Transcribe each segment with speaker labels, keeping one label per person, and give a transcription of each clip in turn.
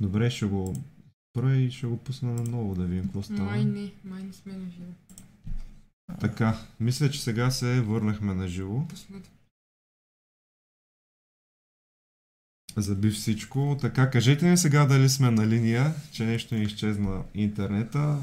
Speaker 1: Добре, ще го спра и ще го пусна наново да видим какво става.
Speaker 2: Май не, май не сме на живо.
Speaker 1: Така, мисля, че сега се върнахме на живо.
Speaker 2: Пуснат.
Speaker 1: Заби всичко. Така, кажете ми сега дали сме на линия, че нещо ни изчезна интернета.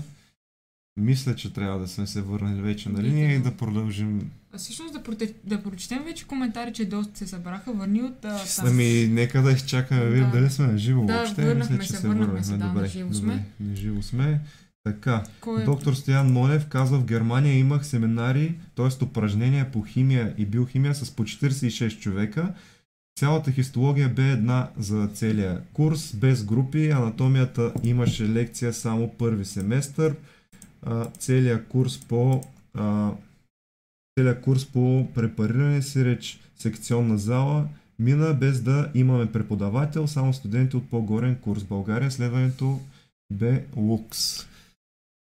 Speaker 1: Мисля, че трябва да сме се върнали вече на линия и да продължим.
Speaker 2: А всъщност да, проте... да прочетем вече коментари, че доста се събраха. Върни от а, там.
Speaker 1: Ами, нека да изчакаме, видим
Speaker 2: Да.
Speaker 1: дали сме на живо
Speaker 2: Да,
Speaker 1: въобще.
Speaker 2: върнахме
Speaker 1: Мисля, че
Speaker 2: се, върнахме се, да,
Speaker 1: добре,
Speaker 2: на живо
Speaker 1: добре,
Speaker 2: сме.
Speaker 1: на живо сме. Така,
Speaker 2: Кой е?
Speaker 1: доктор Стоян Монев казва в Германия имах семинари, т.е. упражнения по химия и биохимия с по 46 човека. Цялата хистология бе една за целия курс, без групи. Анатомията имаше лекция само първи семестър. Целият курс по целият курс по препариране си реч секционна зала мина без да имаме преподавател, само студенти от по-горен курс. България следването бе лукс.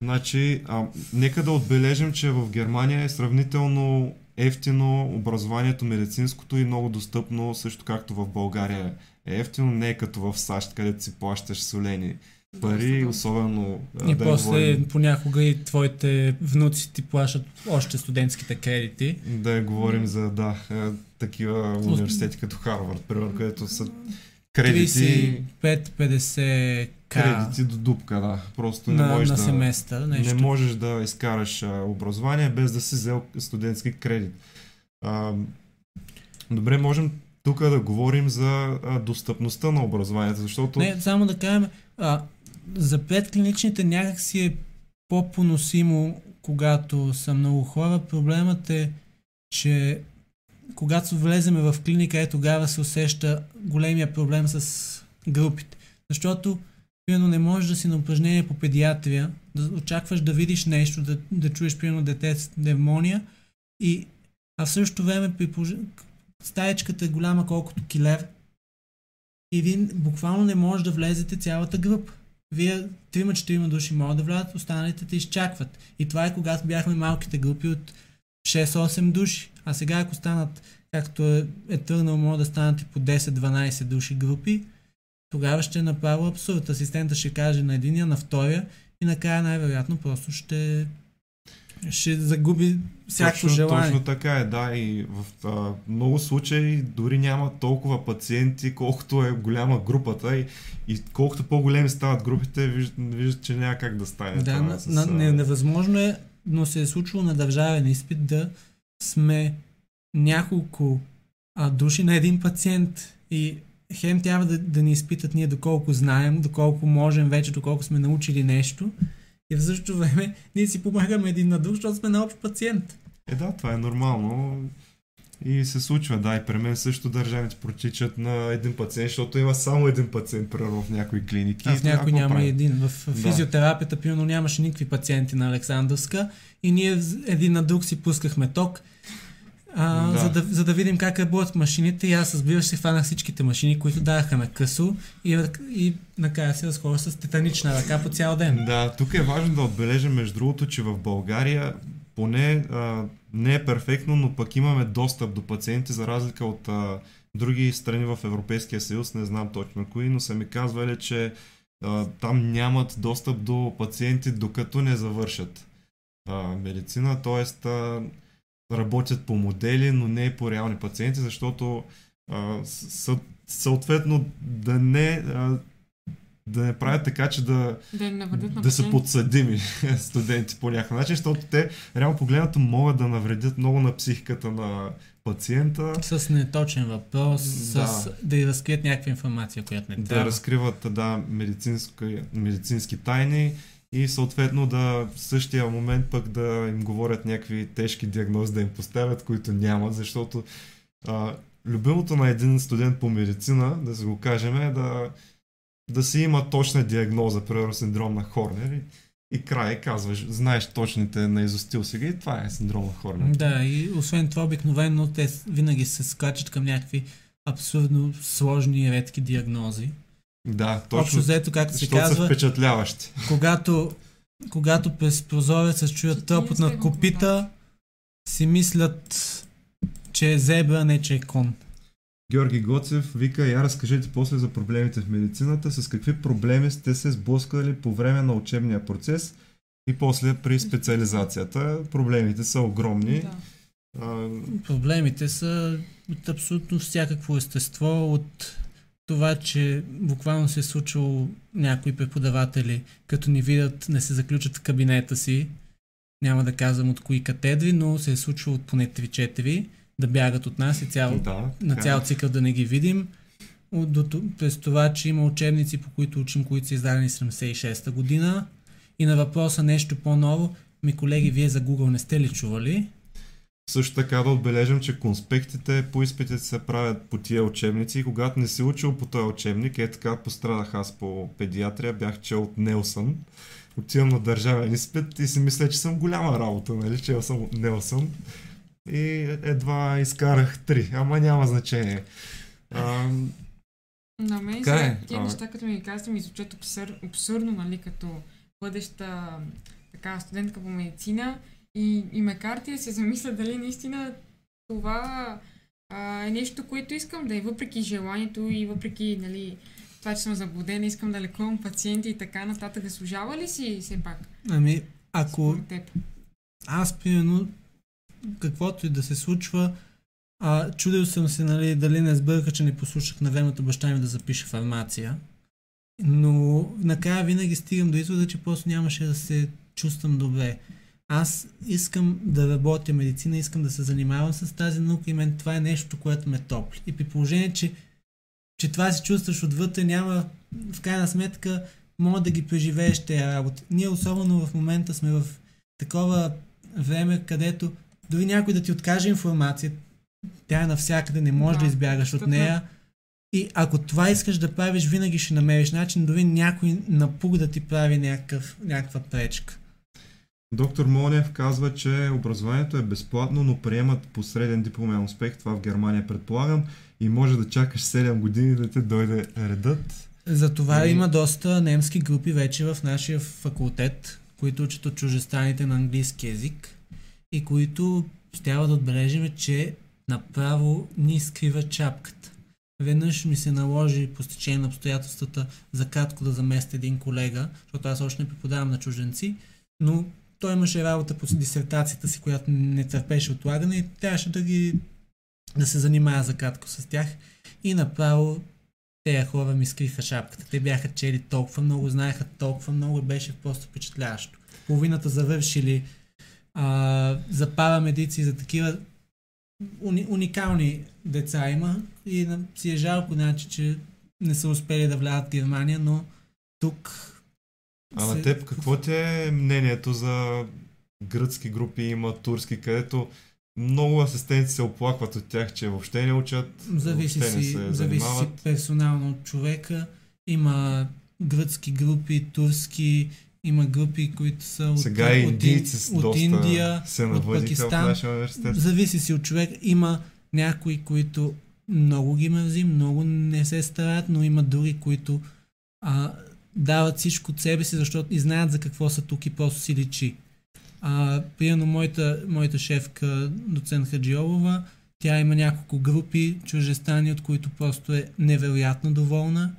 Speaker 1: Значи, а, нека да отбележим, че в Германия е сравнително ефтино образованието медицинското и много достъпно, също както в България е ефтино, не е като в САЩ, където си плащаш солени пари, особено
Speaker 3: И
Speaker 1: да
Speaker 3: после
Speaker 1: говорим,
Speaker 3: понякога и твоите внуци ти плащат още студентските кредити.
Speaker 1: да говорим за да, такива университети като Харвард, примерно, където са кредити,
Speaker 3: 35-50 к
Speaker 1: кредити до дупка, да. Просто не
Speaker 3: на,
Speaker 1: можеш
Speaker 3: на
Speaker 1: да...
Speaker 3: семестър. Нещо.
Speaker 1: Не можеш да изкараш а, образование без да си взел студентски кредит. А, добре, можем тук да говорим за а, достъпността на образованието, защото
Speaker 3: Не, само да кажем, а, за предклиничните някак си е по-поносимо, когато са много хора. Проблемът е, че когато влеземе в клиника, е тогава се усеща големия проблем с групите. Защото, примерно, не можеш да си на упражнение по педиатрия, да очакваш да видиш нещо, да, да чуеш, примерно, дете с пневмония, и, а в същото време при положи- стаечката е голяма колкото килер, и вие буквално не може да влезете цялата група. Вие трима-четирима души могат да влязат, останалите те изчакват. И това е когато бяхме малките групи от 6-8 души. А сега ако станат, както е, е тръгнал, може да станат и по 10-12 души групи, тогава ще е направо абсурд. Асистента ще каже на единия, на втория и накрая най-вероятно просто ще ще загуби всяко
Speaker 1: точно,
Speaker 3: желание.
Speaker 1: точно така е, да. И в а, много случаи дори няма толкова пациенти, колкото е голяма групата и, и колкото по-големи стават групите, виждат, виждат че няма как да стане.
Speaker 3: Да,
Speaker 1: това
Speaker 3: на,
Speaker 1: с,
Speaker 3: на, не, невъзможно е, но се е случвало на държавен изпит да сме няколко а, души на един пациент и хем трябва да, да ни изпитат ние доколко знаем, доколко можем вече, доколко сме научили нещо и в същото време ние си помагаме един на друг, защото сме на общ пациент.
Speaker 1: Е, да, това е нормално. И се случва, да, и при мен също държавите протичат на един пациент, защото има само един пациент, примерно в някои клиники.
Speaker 3: А в
Speaker 1: какво
Speaker 3: няма
Speaker 1: правим?
Speaker 3: един. В в
Speaker 1: Да.
Speaker 3: физиотерапията, примерно, нямаше никакви пациенти на Александровска и ние един на друг си пускахме ток, а,
Speaker 1: Да.
Speaker 3: за, да, за да видим как работят машините. И аз, разбира се, хванах всичките машини, които даваха на късо и, и накрая се разхожда с тетанична ръка по цял ден.
Speaker 1: Да, тук е важно да отбележим, между другото, че в България поне а, не е перфектно, но пък имаме достъп до пациенти, за разлика от а, други страни в Европейския съюз, не знам точно кои, но са ми казвали, че а, там нямат достъп до пациенти, докато не завършат а, медицина, т.е. работят по модели, но не по реални пациенти, защото а, съ, съответно да не а, да не правят така, че да,
Speaker 2: Да не на
Speaker 1: да са подсъдими студенти по някакъв начин, защото те реално погледнато могат да навредят много на психиката на пациента,
Speaker 3: С неточен въпрос,
Speaker 1: Да.
Speaker 3: с да разкрият някаква информация, която не
Speaker 1: да
Speaker 3: трябва.
Speaker 1: разкриват да, медицински, медицински тайни и съответно да в същия момент пък да им говорят някакви тежки диагнози да им поставят, които нямат, защото а, любимото на един студент по медицина, да се го кажем, е да, да си има точна диагноза, примерно синдром на Хорнер и, и край казваш, знаеш точните на изостил сега и това е синдром на Хорнер.
Speaker 3: Да, и освен това обикновено те винаги се скачат към някакви абсурдно сложни и редки диагнози.
Speaker 1: Да,
Speaker 3: Общо
Speaker 1: точно,
Speaker 3: взето, както се
Speaker 1: са
Speaker 3: казва,
Speaker 1: впечатляващи.
Speaker 3: когато, когато през прозореца чуят
Speaker 2: ти
Speaker 3: на копита, си мислят, че е зебра, не че е кон.
Speaker 1: Георги Гоцев вика, я разкажете после за проблемите в медицината, с какви проблеми сте се сблъскали по време на учебния процес и после при специализацията. Проблемите са огромни.
Speaker 2: Да.
Speaker 1: А,
Speaker 3: Проблемите са от абсолютно всякакво естество, от това, че буквално се е случило някои преподаватели, като ни видят, не се заключат в кабинета си, няма да казвам от кои катедри, но се е случило от поне 3-4 да бягат от нас и цял,
Speaker 1: да,
Speaker 3: на
Speaker 1: е.
Speaker 3: цял цикъл да не ги видим. От, до, през това, че има учебници, по които учим, които са издадени 76-та година. И на въпроса нещо по-ново, ми колеги, вие за Google не сте ли чували?
Speaker 1: Също така да отбележим, че конспектите по изпитите се правят по тия учебници и когато не си учил по този учебник, е така пострадах аз по педиатрия, бях чел от Нелсън. Отивам на държавен изпит и си мисля, че съм голяма работа, нали? Чел съм от Нелсън. И едва изкарах три, ама няма значение. А,
Speaker 2: На мен сега
Speaker 1: е.
Speaker 2: тия
Speaker 1: А.
Speaker 2: неща, като ми ги казвате, ми звучат абсур, абсурдно, нали, като бъдеща така, студентка по медицина и, и ме карти да се замисля дали наистина това а, е нещо, което искам да е, въпреки желанието и въпреки, нали, това, че съм заблудена, искам да лекувам пациенти и така нататък. Заслужава ли си все пак?
Speaker 3: Ами, ако
Speaker 2: теб.
Speaker 3: аз, примерно, каквото и да се случва, а, чудил съм се, нали, дали не сбърка, че не послушах на времето баща ми да запише фармация. Но накрая винаги стигам до извода, че просто нямаше да се чувствам добре. Аз искам да работя медицина, искам да се занимавам с тази наука и мен това е нещо, което ме топли. И при положение, че, че това си чувстваш отвътре, няма в крайна сметка мога да ги преживееш тези работи. Ние особено в момента сме в такова време, където дори някой да ти откаже информация, тя е навсякъде, не можеш да,
Speaker 2: Да,
Speaker 3: избягаш от нея. И ако това искаш да правиш, винаги ще намериш начин, дори някой напук да ти прави някакъв, някаква пречка.
Speaker 1: Доктор Монев казва, че образованието е безплатно, но приемат по среден дипломен успех, това в Германия предполагам, и може да чакаш 7 години да те дойде редът.
Speaker 3: Затова
Speaker 1: Нали?
Speaker 3: има доста немски групи вече в нашия факултет, които учат от чужестраните на английски язик и които трябва да отбележим, че направо ни изкрива чапката. Веднъж ми се наложи по стечение на обстоятелствата за кратко да заместя един колега, защото аз още не преподавам на чужденци, но той имаше работа по дисертацията си, която не търпеше отлагане и трябваше да ги да се занимава за кратко с тях. И направо тези хора ми скриха шапката. Те бяха чели толкова много, знаеха толкова много беше просто впечатляващо. Половината завършили а, за парамедици, за такива уни, уникални деца има и си е жалко, значи, че не са успели да влязат в Германия, но тук
Speaker 1: А на теб какво ти е мнението за гръцки групи, има турски, където много асистенти се оплакват от тях, че въобще не учат,
Speaker 3: Зависи
Speaker 1: въобще не
Speaker 3: си,
Speaker 1: се
Speaker 3: зависи си персонално от човека. Има гръцки групи, турски, има групи, които са от,
Speaker 1: Сега
Speaker 3: от,
Speaker 1: индийци
Speaker 3: от
Speaker 1: доста
Speaker 3: Индия,
Speaker 1: се
Speaker 3: от
Speaker 1: в
Speaker 3: Пакистан. Зависи си от човек. Има някои, които много ги мързи, много не се стараят, но има други, които а, дават всичко от себе си, защото и знаят за какво са тук и просто си личи. А, примерно моята, моята шефка, доцент Хаджиолова, тя има няколко групи чужестани, от които просто е невероятно доволна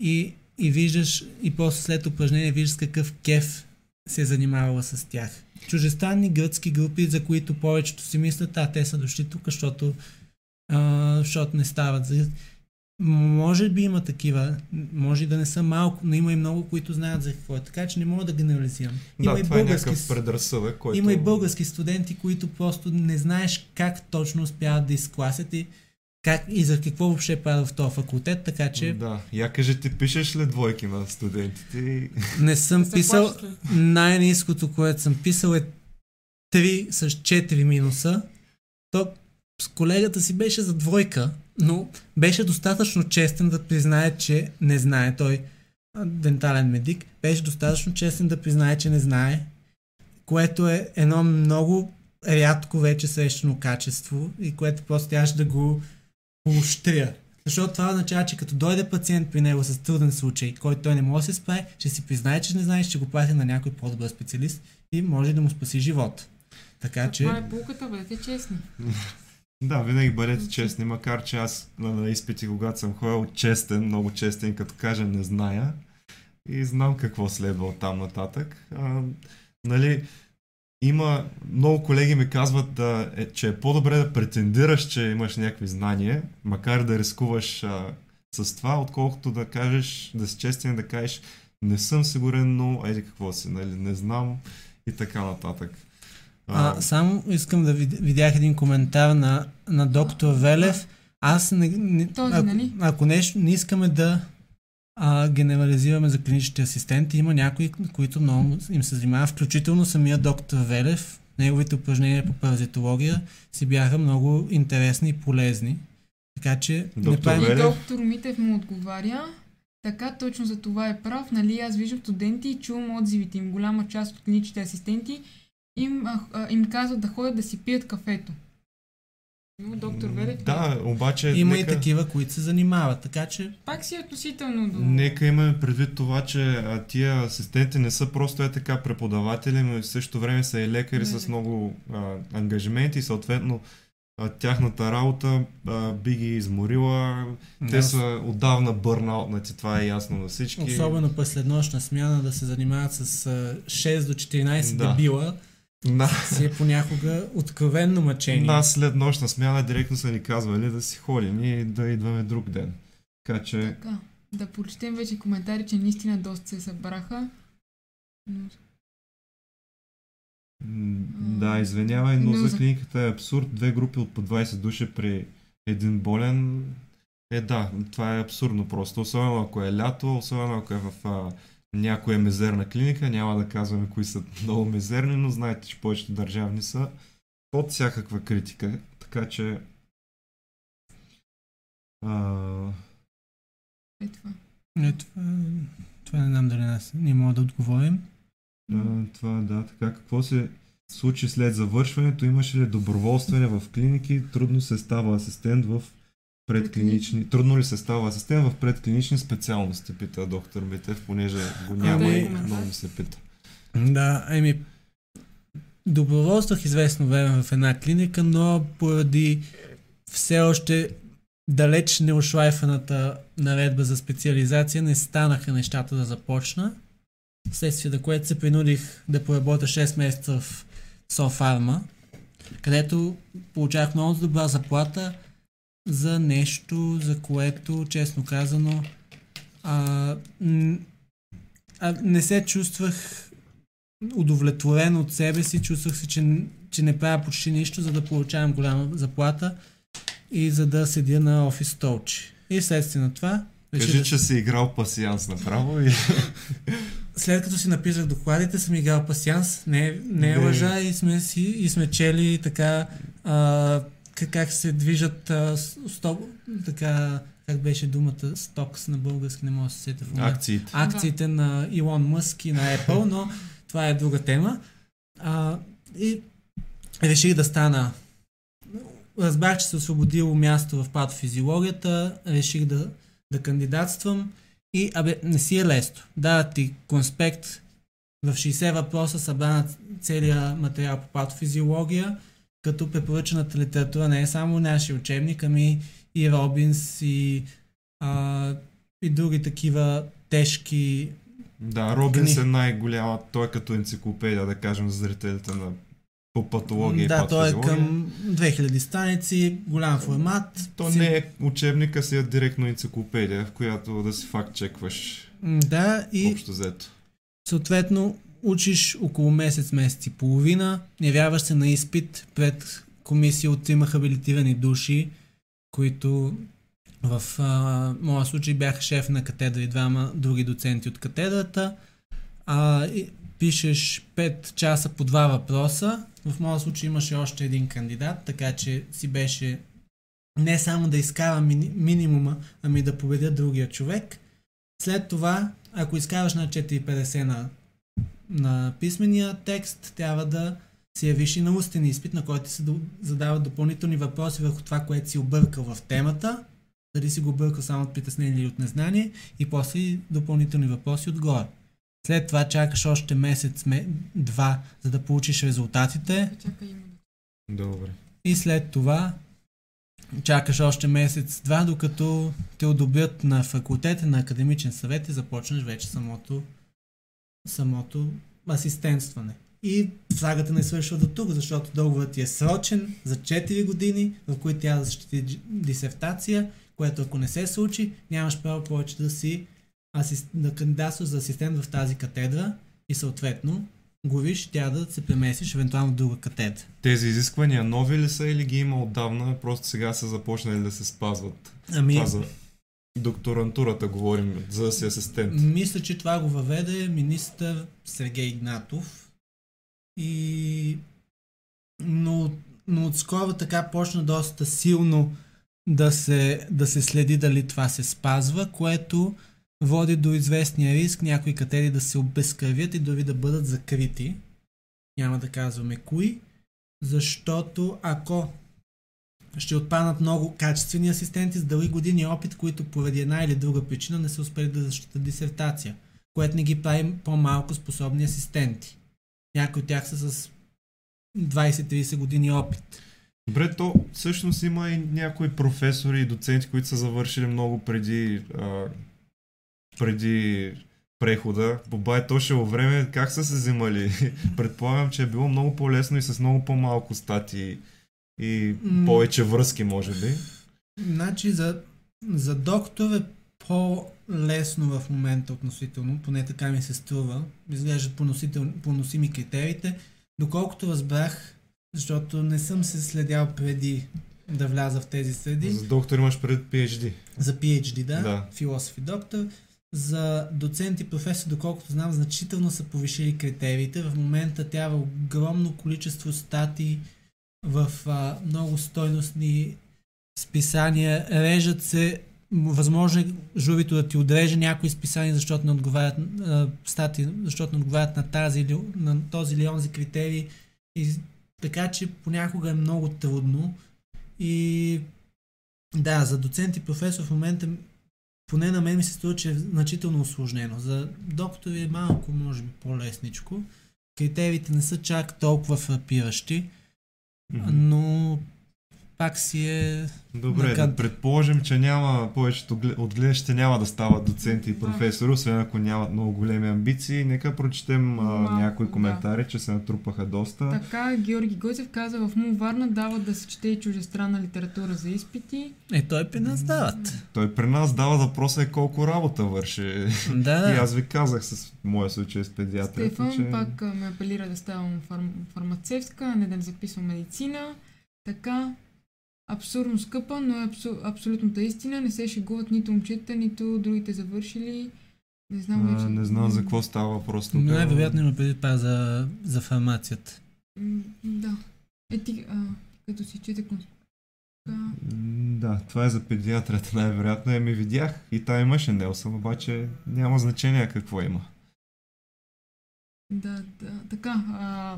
Speaker 3: и, и виждаш, и после след упражнение виждаш какъв кеф се е занимавала с тях. Чужестранни гръцки групи, за които повечето си мислят, а те са дошли тук, защото, а, защото не стават. Може би има такива, може и да не са малко, но има и много, които знаят за какво е. Така че не мога да генерализирам. Има
Speaker 1: Да,
Speaker 3: и
Speaker 1: това е
Speaker 3: български
Speaker 1: предразсъдък, който...
Speaker 3: има и български студенти, които просто не знаеш как точно успяват да изкласят и, как, и за какво въобще правят в този факултет, така че
Speaker 1: Да, я кажи, ти пишеш ли двойки на студентите? и-
Speaker 3: не съм писал. Най-низкото, което съм писал е 3 с 4 минуса. То с колегата си беше за двойка, но беше достатъчно честен да признае, че не знае. Той дентален медик, беше достатъчно честен да признае, че не знае, което е едно много рядко вече срещано качество и което просто трябваше да го поощря. Защото това означава, че като дойде пациент при него с труден случай, който той не може да се справи, ще си признае, че не знае, ще го прати на някой по-добър специалист и може да му спаси живота. Така че...
Speaker 2: Това е полуката, бъдете честни.
Speaker 1: Да, винаги бъдете честни, макар че аз на, на изпити, когато съм ходил честен, много честен, като кажа не зная и знам какво следва от там нататък. А, нали, има, много колеги ми казват, да, е, че е по-добре да претендираш, че имаш някакви знания, макар да рискуваш а, с това, отколкото да кажеш, да си честен, да кажеш не съм сигурен, но еди какво си, нали, не знам и така нататък.
Speaker 3: А, само искам да вид- видях един коментар на, на доктор Велев. Аз не, не,
Speaker 2: Този,
Speaker 3: ако,
Speaker 2: нали?
Speaker 3: ако нещо, не искаме да а, генерализираме за клиничните асистенти, има някои, които много им се занимава, включително самия доктор Велев. Неговите упражнения по паразитология си бяха много интересни и полезни. Така че не
Speaker 1: Доктор
Speaker 3: правим...
Speaker 2: И
Speaker 1: Велев?
Speaker 2: доктор Митев му отговаря. Така, точно за това е прав. Нали, аз виждам студенти и чувам отзивите им. Голяма част от клиничните асистенти им, а, а, им казват да ходят да си пият кафето. Но доктор Велев
Speaker 1: Да, обаче
Speaker 3: Има
Speaker 1: нека,
Speaker 3: и такива, които се занимават. Така че
Speaker 2: пак си е относително до...
Speaker 1: нека имаме предвид това, че а, тия асистенти не са просто е така преподаватели, но в същото време са и лекари
Speaker 2: Да,
Speaker 1: с много а, ангажименти и съответно а, тяхната работа а, би ги изморила. Те
Speaker 3: Да,
Speaker 1: са отдавна бърнаутнати, това е ясно на всички.
Speaker 3: Особено през следнощна смяна да се занимават с а, 6 до 14
Speaker 1: Да.
Speaker 3: дебила
Speaker 1: На,
Speaker 3: си е понякога откровенно мъчение.
Speaker 1: нас след нощна смяна директно са ни казвали да си ходим и да идваме друг ден. Така че
Speaker 2: Така, да прочетем вече коментари, че наистина доста се събраха. Но
Speaker 1: Да, извинявай, но
Speaker 2: Но
Speaker 1: за
Speaker 2: за-
Speaker 1: клиниката е абсурд. Две групи от по 20 души при един болен. Е, да, това е абсурдно просто. Особено ако е лято, особено ако е в а, някоя мизерна клиника. Няма да казваме кои са много мизерни, но знаете, че повечето държавни са под всякаква критика. Така че. А,
Speaker 2: е това.
Speaker 3: Не, това, това не знам дали нас не мога да отговорим.
Speaker 1: а, това да, така. Какво се случи след завършването? Имаше ли доброволстване в клиники? Трудно се става асистент в предклинични... Трудно ли се става асистент в предклинични специалности, пита доктор Митев, понеже го няма и много ми се пита.
Speaker 3: Да, еми, доброволствах известно време в една клиника, но поради все още далеч неошлайфаната наредба за специализация не станаха нещата да започна. Следствие на което се принудих да поработя 6 месеца в Софарма, където получавах много добра заплата за нещо, за което, честно казано, а, а, не се чувствах удовлетворен от себе си, чувствах се, че, че не правя почти нищо, за да получавам голяма заплата и за да седя на офис столче. И вследствие на това,
Speaker 1: Кажи,
Speaker 3: да-
Speaker 1: че си играл пасианс направо и...
Speaker 3: след като си написах докладите, съм играл пасианс, не, не е
Speaker 1: Не.
Speaker 3: лъжа и сме, си, и сме чели така а, как, се движат а, стоп, така, как беше думата стокс на български, не мога да се в момента.
Speaker 1: Акциите.
Speaker 3: акциите на Илон Мъск и на Apple, но това е друга тема. А, и реших да стана. Разбрах, че се освободило място в патофизиологията, реших да, да кандидатствам и, абе, не си е лесно. Да, ти конспект в 60 въпроса събрана целият материал по патофизиология, като препоръчената литература не е само нашия учебник, ами и Робинс, и, а, и други такива тежки
Speaker 1: Да, Робинс
Speaker 3: Кни-
Speaker 1: е най-голяма, той е като енциклопедия, да кажем, за зрителите на по патология и
Speaker 3: Да, той е към 2000 страници, голям формат.
Speaker 1: То
Speaker 3: Си-
Speaker 1: не е учебника си, е директно енциклопедия, в която да си факт чекваш
Speaker 3: Да, и
Speaker 1: общо взето.
Speaker 3: съответно учиш около месец, месец и половина, явяваш се на изпит пред комисия от трима хабилитирани души, които в а, моя случай бяха шеф на катедра и двама други доценти от катедрата. А, и пишеш 5 часа по два въпроса. В моя случай имаше още един кандидат, така че си беше не само да изкара мини, минимума, ами да победя другия човек. След това, ако изкараш на 4,50 на, на писмения текст, трябва да си явиш и на устен изпит, на който се задават допълнителни въпроси върху това, което си объркал в темата, дали си го объркал само от притеснение или от незнание, и после допълнителни въпроси отгоре. След това чакаш още месец, ме, два, за да получиш резултатите.
Speaker 1: Добре.
Speaker 3: и след това чакаш още месец-два, докато те одобрят на факултета, на академичен съвет и започнеш вече самото, самото асистентстване. И сагата не свършва до тук, защото договорът ти е срочен за 4 години, в които тя да защити дисертация, което ако не се случи, нямаш право повече да си асист... да кандидатстваш за асистент в тази катедра и съответно гориш тя да се преместиш евентуално в друга катедра.
Speaker 1: Тези изисквания нови ли са или ги има отдавна, просто сега са започнали да се спазват?
Speaker 3: Ами,
Speaker 1: Това за докторантурата говорим, за да си асистент.
Speaker 3: Мисля, че това го въведе министър Сергей Игнатов. И... Но, но отскоро така почна доста силно да се, да се следи дали това се спазва, което води до известния риск някои катери да се обезкървят и дори да бъдат закрити. Няма да казваме кои, защото ако ще отпаднат много качествени асистенти с дълги години опит, които поради една или друга причина не са успели да защитат дисертация, което не ги прави по-малко способни асистенти. Някои от тях са с 20-30 години опит.
Speaker 1: Добре, то всъщност има и някои професори и доценти, които са завършили много преди, а, преди прехода. По байтошево време как са се взимали? Предполагам, че е било много по-лесно и с много по-малко стати и повече връзки, може би.
Speaker 3: Значи за, за доктор е по-лесно в момента относително, поне така ми се струва. Изглеждат поносими критериите. Доколкото разбрах, защото не съм се следял преди да вляза в тези среди,
Speaker 1: За доктор имаш пред PhD.
Speaker 3: за PhD, да,
Speaker 1: Да.
Speaker 3: философ и доктор. За доцент и професор, доколкото знам, значително са повишили критериите. В момента трябва огромно количество статии в а, много стойностни списания. Режат се, възможно е журито да ти отреже някои списания, защото не отговарят а, статии, защото не отговарят на, тази, или, на този или онзи критерий. И, така че понякога е много трудно. И да, за доцент и професор в момента поне на мен ми се струва, че е значително осложнено. За доктори е малко, може би, по-лесничко. Критериите не са чак толкова фрапиращи, Но пак си е...
Speaker 1: Добре,
Speaker 3: Накъд-
Speaker 1: да предположим, че няма повечето от гледащите няма да стават доценти и
Speaker 2: Да.
Speaker 1: професори, освен ако нямат много големи амбиции. Нека прочетем а, някои
Speaker 2: да.
Speaker 1: коментари, че се натрупаха доста.
Speaker 2: Така, Георги Гойцев каза, в МУ Варна дават да се чете и чужестранна литература за изпити.
Speaker 3: Е, той при нас дават.
Speaker 1: Той при нас дава въпроса е колко работа върши.
Speaker 3: Да,
Speaker 1: И
Speaker 3: да.
Speaker 1: аз ви казах с моя случай с педиатрията,
Speaker 2: Стефан
Speaker 1: че...
Speaker 2: пак ме апелира да ставам фарм, фармацевтска, а не да не записвам медицина. Така, абсурдно скъпа, но е абсу, абсолютната истина. Не се шегуват нито момчета, нито другите завършили. Не знам вече.
Speaker 1: А, не знам за какво става въпрос тук.
Speaker 3: Най-вероятно има преди това за, за фармацията.
Speaker 2: М, Да. Е, ти, а, като си чете
Speaker 1: М, Да, това е за педиатрията най-вероятно. Еми видях и там имаше Нелсън, обаче няма значение какво има.
Speaker 2: Да, да, така. А,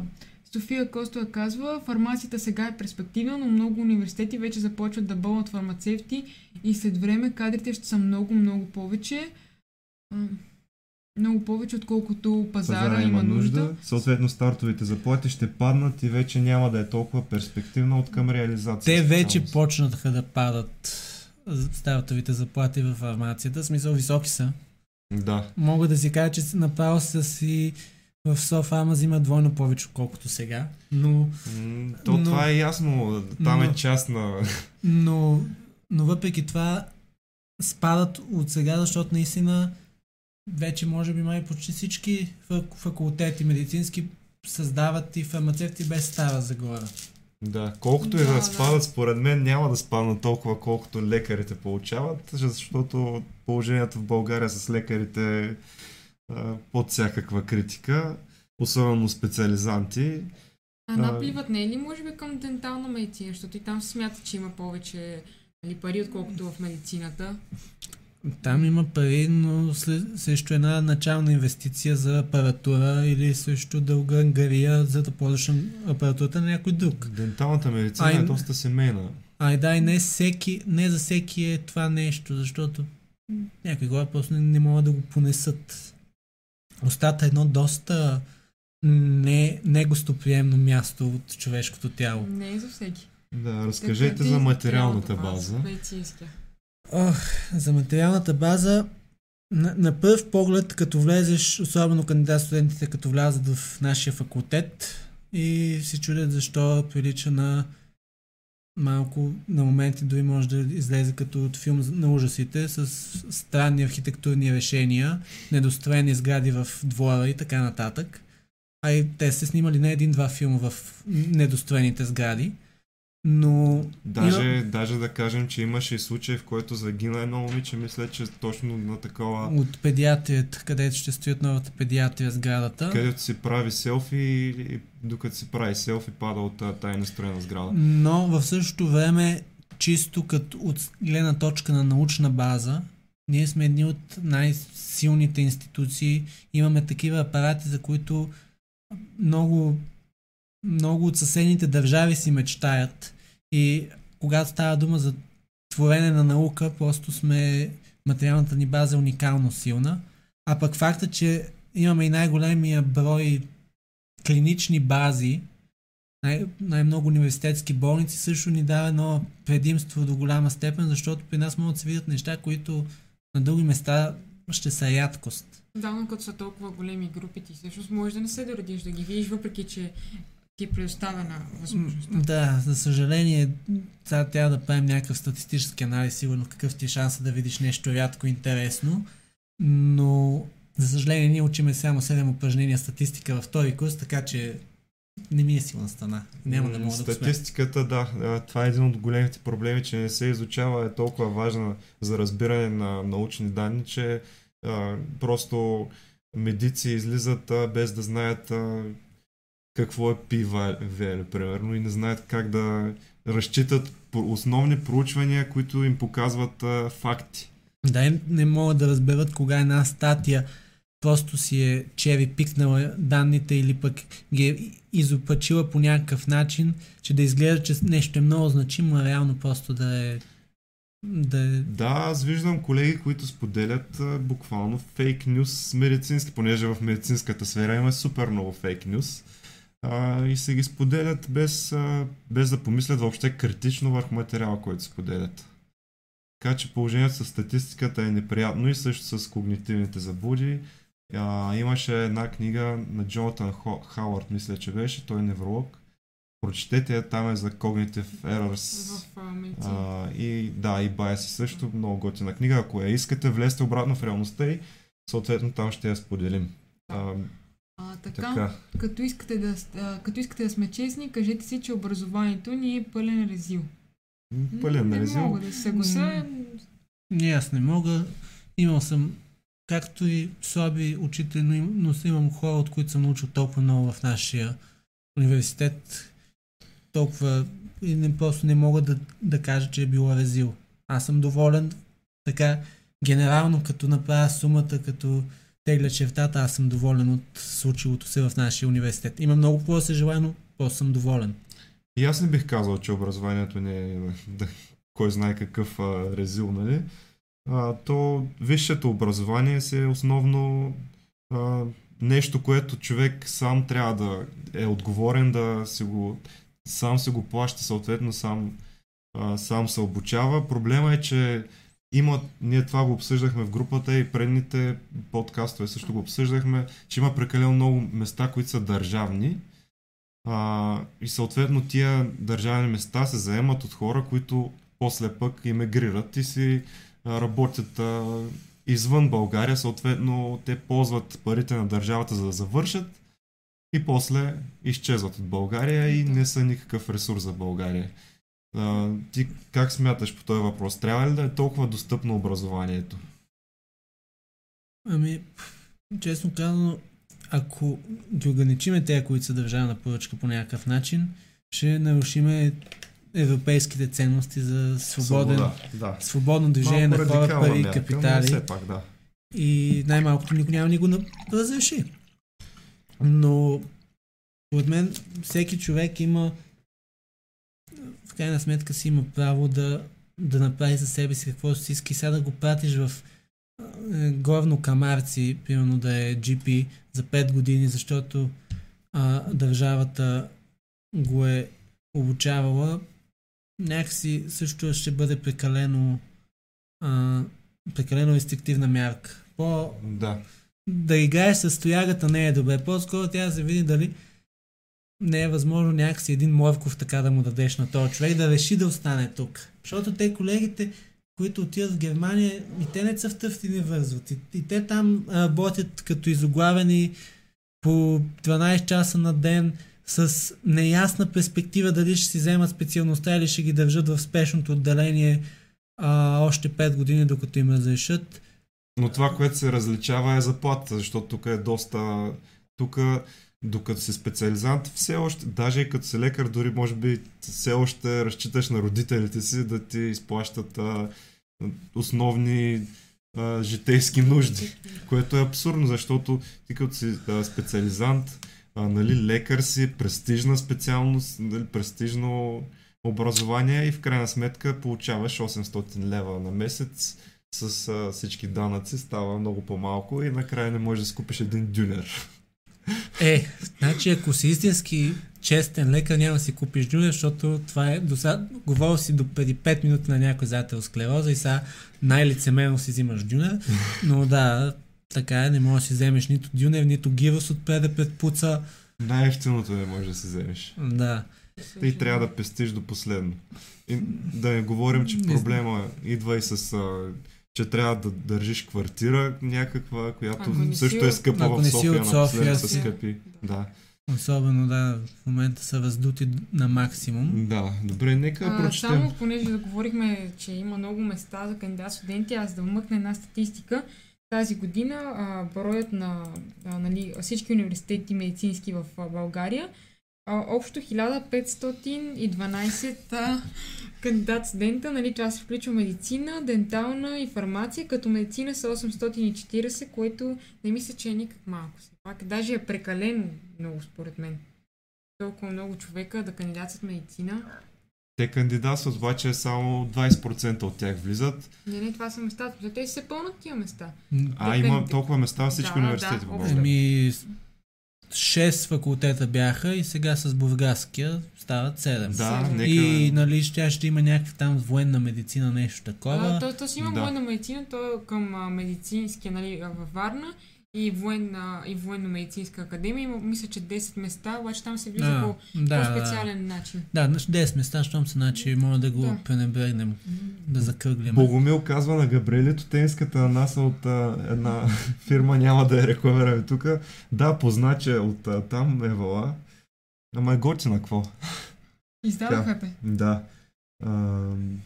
Speaker 2: София Костова казва, фармацията сега е перспективна, но много университети вече започват да бълнат фармацевти и след време кадрите ще са много, много повече. Много повече, отколкото пазара,
Speaker 1: Пазара
Speaker 2: има нужда.
Speaker 1: Съответно стартовите заплати ще паднат и вече няма да е толкова перспективна от към реализация.
Speaker 3: Те вече почнаха да падат стартовите заплати в фармацията. В смисъл високи са.
Speaker 1: Да.
Speaker 3: Мога да си кажа, че направо са си в Софама взима двойно повече, колкото сега. Но,
Speaker 1: То
Speaker 3: Но-
Speaker 1: това е ясно. Там
Speaker 3: но-
Speaker 1: е частна.
Speaker 3: но, но въпреки това спадат от сега, защото наистина вече може би май почти всички фак- факултети медицински създават и фармацевти без стара загора.
Speaker 1: Да, колкото и
Speaker 2: Да,
Speaker 1: да,
Speaker 2: да.
Speaker 1: спадат, според мен няма да спаднат толкова, колкото лекарите получават, защото положението в България с лекарите е под всякаква критика, особено специализанти.
Speaker 2: А напливат не е ли може би към дентална медицина, защото и там се смята, че има повече нали, пари, отколкото в медицината.
Speaker 3: Там има пари, но след, срещу една начална инвестиция за апаратура или срещу дълга ангария, за да ползваш апаратурата на някой друг.
Speaker 1: Денталната медицина
Speaker 3: Ай,
Speaker 1: е доста семейна.
Speaker 3: Ай да, и не, всеки, не за всеки е това нещо, защото някои хора просто не, не могат да го понесат. Остата е едно доста не, негостоприемно място от човешкото тяло.
Speaker 2: Не е за всеки.
Speaker 1: Да, разкажете за материалната база.
Speaker 3: Ох, за материалната база, на, на първ поглед, като влезеш, особено кандидат студентите, като влязат в нашия факултет и се чудят защо прилича на малко на моменти дори може да излезе като от филм на ужасите с странни архитектурни решения, недостроени сгради в двора и така нататък. А и те се снимали не един-два филма в недостроените сгради. Но...
Speaker 1: Даже, има... даже да кажем, че имаше случай, в който загина едно момиче, мисля, че точно на такова...
Speaker 3: От педиатрията, където ще стоят новата педиатрия сградата.
Speaker 1: Където си прави селфи и докато си прави селфи пада от тази настроена сграда.
Speaker 3: Но в същото време, чисто като от гледна точка на научна база, ние сме едни от най-силните институции. Имаме такива апарати, за които много, много от съседните държави си мечтаят. И когато става дума за творене на наука, просто сме материалната ни база е уникално силна. А пък факта, че имаме и най-големия брой клинични бази, най- най-много университетски болници също ни дава едно предимство до голяма степен, защото при нас могат да се видят неща, които на други места ще са рядкост.
Speaker 2: Да, но като са толкова големи групи, ти всъщност можеш да не се доредиш да ги видиш, въпреки че ти предоставена възможност.
Speaker 3: Да, за съжаление, сега трябва да правим някакъв статистически анализ, сигурно какъв ти е шанса да видиш нещо рядко интересно, но за съжаление ние учиме само 7 упражнения статистика във втори курс, така че не ми е силна стана. Няма да мога
Speaker 1: да Статистиката, да. Това е един от големите проблеми, че не се изучава, е толкова важна за разбиране на научни данни, че а, просто медици излизат а, без да знаят а, какво е пива, примерно, и не знаят как да разчитат основни проучвания, които им показват а, факти.
Speaker 3: Да, не могат да разберат кога една статия просто си е чери пикнала данните или пък ги е изопачила по някакъв начин, че да изглежда, че нещо е много значимо, а реално просто да е да, е...
Speaker 1: да, аз виждам колеги, които споделят а, буквално фейк нюс медицински, понеже в медицинската сфера има супер много фейк нюс а, и се ги споделят без, а, без да помислят въобще критично върху материала, който споделят. Така че положението с статистиката е неприятно и също с когнитивните заблуди. А, имаше една книга на Джонатан Хауърд, мисля, че беше, той е невролог. Прочетете я, там е за Cognitive Errors.
Speaker 2: В а,
Speaker 1: и да, и Bias също, много готина книга. Ако я искате, влезте обратно в реалността и съответно там ще я споделим.
Speaker 2: А, а, така, така. Като, искате да, а, като искате да сме честни, кажете си, че образованието ни е пълен резил.
Speaker 1: Пълен не резил?
Speaker 2: Не мога да се съглася.
Speaker 3: Не, аз не мога. Имал съм както и слаби учители, но, им, но имам хора, от които съм научил толкова много в нашия университет, толкова и не, просто не мога да, да кажа, че е било резил. Аз съм доволен така генерално, като направя сумата, като тегля чертата, аз съм доволен от случилото се в нашия университет. Има много какво да се желая, но просто съм доволен.
Speaker 1: И аз не бих казал, че образованието не е кой знае какъв а, резил, нали? а, то висшето образование си е основно а, нещо, което човек сам трябва да е отговорен да си го, сам се го плаща, съответно сам, а, сам се обучава. Проблема е, че има, ние това го обсъждахме в групата и предните подкастове също го обсъждахме, че има прекалено много места, които са държавни. А, и съответно тия държавни места се заемат от хора, които после пък емигрират и си работят а, извън България, съответно те ползват парите на държавата за да завършат и после изчезват от България и не са никакъв ресурс за България. А, ти как смяташ по този въпрос? Трябва ли да е толкова достъпно образованието?
Speaker 3: Ами, честно казано, ако ги ограничиме тези, които са държавна поръчка по някакъв начин, ще нарушиме европейските ценности за свободен, Свобода, да. свободно движение Малко на хора, пари, мерка, капитали.
Speaker 1: Все пак, да.
Speaker 3: И най-малкото никой няма ни го разреши. Но, от мен, всеки човек има в крайна сметка си има право да, да направи за себе си какво си иска и сега да го пратиш в е, главно камарци, примерно да е GP за 5 години, защото а, държавата го е обучавала, някакси също ще бъде прекалено а, прекалено инстинктивна мярка. По,
Speaker 1: Да.
Speaker 3: да играеш с тоягата не е добре. По-скоро тя да се види дали не е възможно някакси един морков така да му дадеш на този човек, да реши да остане тук. Защото те колегите, които отиват в Германия, и те не цъфтъв и не вързват. И, и те там работят като изоглавени по 12 часа на ден с неясна перспектива дали ще си вземат специалността или ще ги държат в спешното отделение а, още 5 години, докато им разрешат.
Speaker 1: Но това, което се различава е заплата, защото тук е доста... Тук, докато си специализант, все още, даже и като си лекар, дори може би все още разчиташ на родителите си да ти изплащат а, основни а, житейски нужди, което е абсурдно, защото ти като си а, специализант, а, нали, лекар си, престижна специалност, нали, престижно образование и в крайна сметка получаваш 800 лева на месец с а, всички данъци, става много по-малко и накрая не можеш да скупиш един дюнер.
Speaker 3: Е, значи ако си истински честен лекар, няма да си купиш джуниор, защото това е... До сега, говорил си до преди 5 минути на някой за атеросклероза и сега най-лицемерно си взимаш дюнер. Но да, така е, не можеш да си вземеш нито дюнер, нито гирус отпред да предпуца.
Speaker 1: Най-ефтиното не можеш да си вземеш.
Speaker 3: Да.
Speaker 1: И трябва да пестиш до последно. И да не говорим, че проблема идва и с... А, че трябва да държиш квартира някаква, която
Speaker 2: си
Speaker 1: също е скъпа
Speaker 3: Ако
Speaker 1: в
Speaker 3: не си
Speaker 1: София,
Speaker 3: от София,
Speaker 1: са скъпи. Да.
Speaker 3: Особено, да, в момента са раздути на максимум.
Speaker 1: да, добре, нека
Speaker 2: А,
Speaker 1: прочетем.
Speaker 2: само понеже да говорихме, че има много места за кандидат студенти, аз да вмъкна една статистика. Тази година а, броят на а, нали, всички университети медицински в а, България общо 1512 а, кандидат студента, нали, това се включва медицина, дентална и фармация, като медицина са 840, което не мисля, че е никак малко. Пак даже е прекалено много според мен. Толкова много човека да кандидатстват медицина.
Speaker 1: Те кандидатстват, обаче само 20% от тях влизат.
Speaker 2: Не, не, това са местата. Те се пълнат тия места.
Speaker 1: А
Speaker 2: Те
Speaker 1: има толкова места във всички
Speaker 2: Да,
Speaker 1: университети
Speaker 2: да.
Speaker 3: Еми, 6 факултета бяха и сега с Бургаския стават 7.
Speaker 1: Да,
Speaker 2: Седем.
Speaker 1: нека...
Speaker 3: И нали ще, ще има някаква там военна медицина, нещо такова.
Speaker 2: А, то, то си има
Speaker 1: Да.
Speaker 2: военна медицина, то е към а, медицинския, нали, във Варна и, военна, и военно-медицинска академия. Има, мисля, че 10 места, обаче там се влиза
Speaker 3: А,
Speaker 2: по
Speaker 3: да,
Speaker 2: по-специален начин.
Speaker 3: Да, да, 10 места, щом се значи, може да го
Speaker 2: Да.
Speaker 3: пренебрегнем, да закъглим.
Speaker 1: Богомил казва на Габриелито тенската наса от а, една фирма, няма да я рекламираме тук. Да, позначе от а, там е вала. Ама е готина, какво?
Speaker 2: Издаваха те.
Speaker 1: Да. Ам,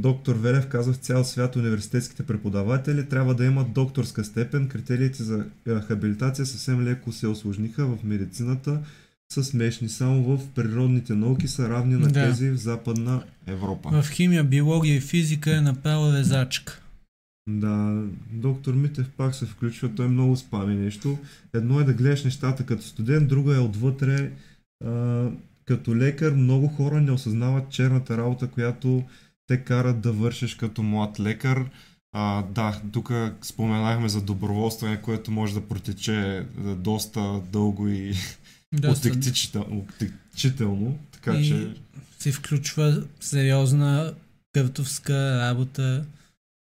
Speaker 1: Доктор Велев казва в цял свят университетските преподаватели трябва да имат докторска степен. Критериите за хабилитация съвсем леко се осложниха в медицината са смешни. Само в природните науки са равни на
Speaker 3: Да.
Speaker 1: тези в Западна Европа.
Speaker 3: В химия, биология и физика е направо резачка.
Speaker 1: Да, доктор Митев пак се включва, той много спами нещо. Едно е да гледаш нещата като студент, друго е отвътре а, като лекар. Много хора не осъзнават черната работа, която те карат да вършиш като млад лекар. А, да, тук споменахме за доброволстване, което може да протече а, доста дълго и
Speaker 3: Доста
Speaker 1: отекчително, отекчително, така
Speaker 3: И-
Speaker 1: че
Speaker 3: се включва сериозна къртовска работа.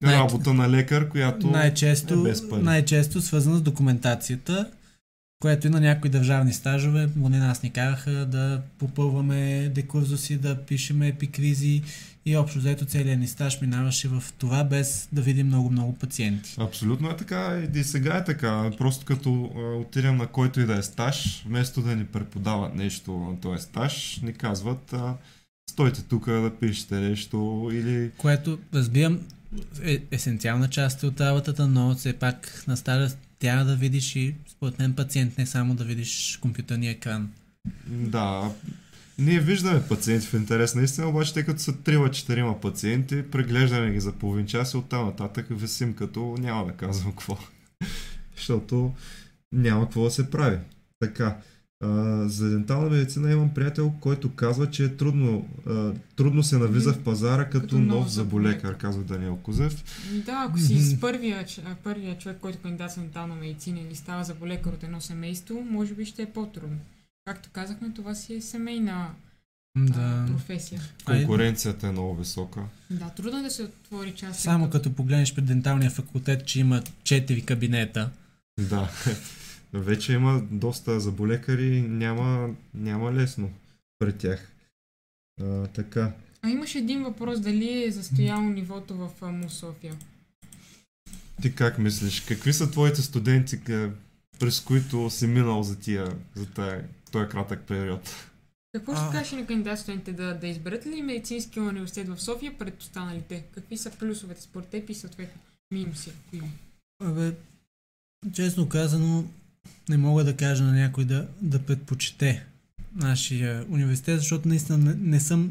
Speaker 3: Най-
Speaker 1: работа на лекар, която
Speaker 3: най-често,
Speaker 1: е без пари.
Speaker 3: най-често свързана с документацията, което и на някои държавни стажове, поне нас ни караха да попълваме декурзуси, да пишеме епикризи и общо взето целият ни стаж минаваше в това, без да видим много-много пациенти.
Speaker 1: Абсолютно е така и сега е така. Просто като а, отидем на който и да е стаж, вместо да ни преподават нещо на този стаж, ни казват а, стойте тук да пишете нещо или...
Speaker 3: Което, разбирам, е есенциална част от работата, но все пак на стара трябва да видиш и според мен пациент, не само да видиш компютърния екран.
Speaker 1: Да, ние виждаме пациенти в интерес наистина, обаче тъй като са 3-4 пациенти, преглеждаме ги за половин час и оттам нататък висим като няма да казвам какво. Защото няма какво да се прави. Така, а, за дентална медицина имам приятел, който казва, че е трудно, а, трудно се навлиза в пазара като,
Speaker 2: Като
Speaker 1: нов
Speaker 2: нов
Speaker 1: заболекар,
Speaker 2: заболекар.
Speaker 1: казва Даниел Козев.
Speaker 2: Да, ако си с първия, първия човек, който кандидатства на дентална медицина или става за лекар от едно семейство, може би ще е по-трудно. Както казахме, това си е семейна
Speaker 3: Да.
Speaker 2: професия.
Speaker 1: Конкуренцията е много висока.
Speaker 2: Да, трудно е да се отвори част.
Speaker 3: Само като погледнеш при денталния факултет, че има 4 кабинета.
Speaker 1: Да. Вече има доста заболекари, няма, няма лесно при тях. А, така.
Speaker 2: А имаше един въпрос, дали е застояло нивото в МУ София?
Speaker 1: Ти как мислиш? Какви са твоите студенти, през които си минал за тия, за тая, този кратък период?
Speaker 2: Какво ще кажеш на кандидат студентите да, да изберат ли медицинския университет в София пред останалите? Какви са плюсовете според теб и съответно минуси?
Speaker 3: Абе, честно казано, не мога да кажа на някой да, да предпочете нашия университет, защото наистина не, не съм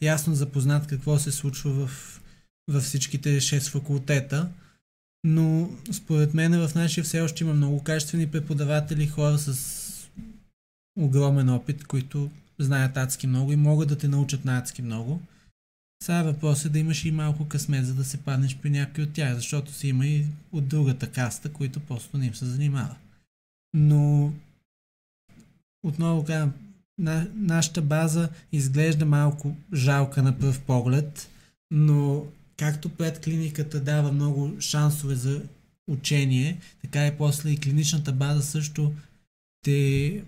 Speaker 3: ясно запознат какво се случва в, във всичките 6 факултета. Но според мен в нашия все още има много качествени преподаватели, хора с огромен опит, които знаят адски много и могат да те научат на адски много. Сега въпрос е да имаш и малко късмет, за да се паднеш при някой от тях, защото си има и от другата каста, които просто не им се занимава. Но отново казвам, на, нашата база изглежда малко жалка на пръв поглед, но както пред клиниката дава много шансове за учение, така и после и клиничната база също те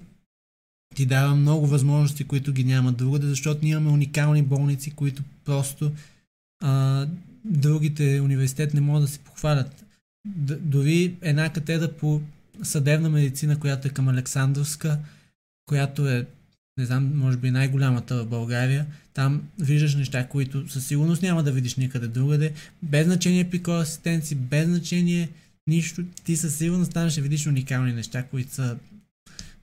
Speaker 3: ти дава много възможности, които ги няма другаде, защото ние имаме уникални болници, които просто а, другите университети не могат да се похвалят. Д- дори една катедра по съдебна медицина, която е към Александровска, която е, не знам, може би най-голямата в България, там виждаш неща, които със сигурност няма да видиш никъде другаде, без значение при асистенци, без значение нищо, ти със сигурност там ще видиш уникални неща, които са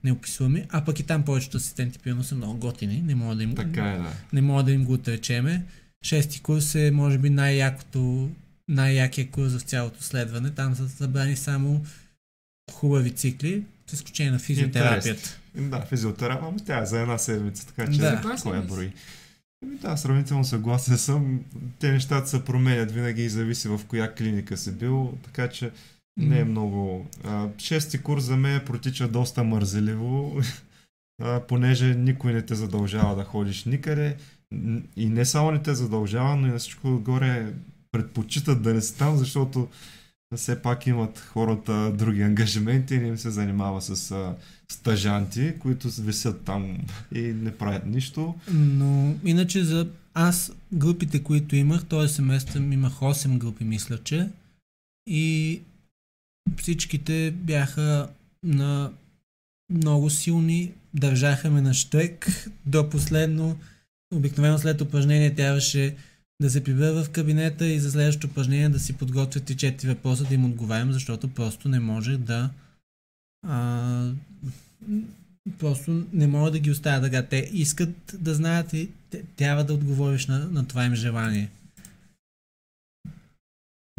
Speaker 3: неописуеми, а пък и там повечето асистенти примерно са много готини, не мога да им,
Speaker 1: Така е, да.
Speaker 3: не мога да им го отречеме. Шести курс е може би най-якото, най-якия курс в цялото следване. Там са събрани само хубави цикли, с изключение на физиотерапията.
Speaker 1: Да, физиотерапия, ама тя е за една седмица, така че
Speaker 3: Да.
Speaker 2: Съгласен
Speaker 1: кой
Speaker 2: си?
Speaker 1: брои. Ами да, сравнително съгласен съм. Те нещата се променят винаги и зависи в коя клиника си бил, така че не е много. А, шести курс за мен протича доста мързеливо, а, понеже никой не те задължава да ходиш никъде. И не само не те задължава, но и на всичко отгоре предпочитат да не си там, защото все пак имат хората други ангажименти и не им се занимава с а, стажанти, които висят там и не правят нищо.
Speaker 3: Но иначе за аз групите, които имах, този семестър имах 8 групи, мисля, че. И всичките бяха на много силни, държаха ме на штрек до последно. Обикновено след упражнение трябваше да се прибера в кабинета и за следващото упражнение да си подготвят и четири въпроса да им отговарям, защото просто не можех да а, просто не мога да ги оставя така. Те искат да знаят и трябва да отговориш на, на това им желание.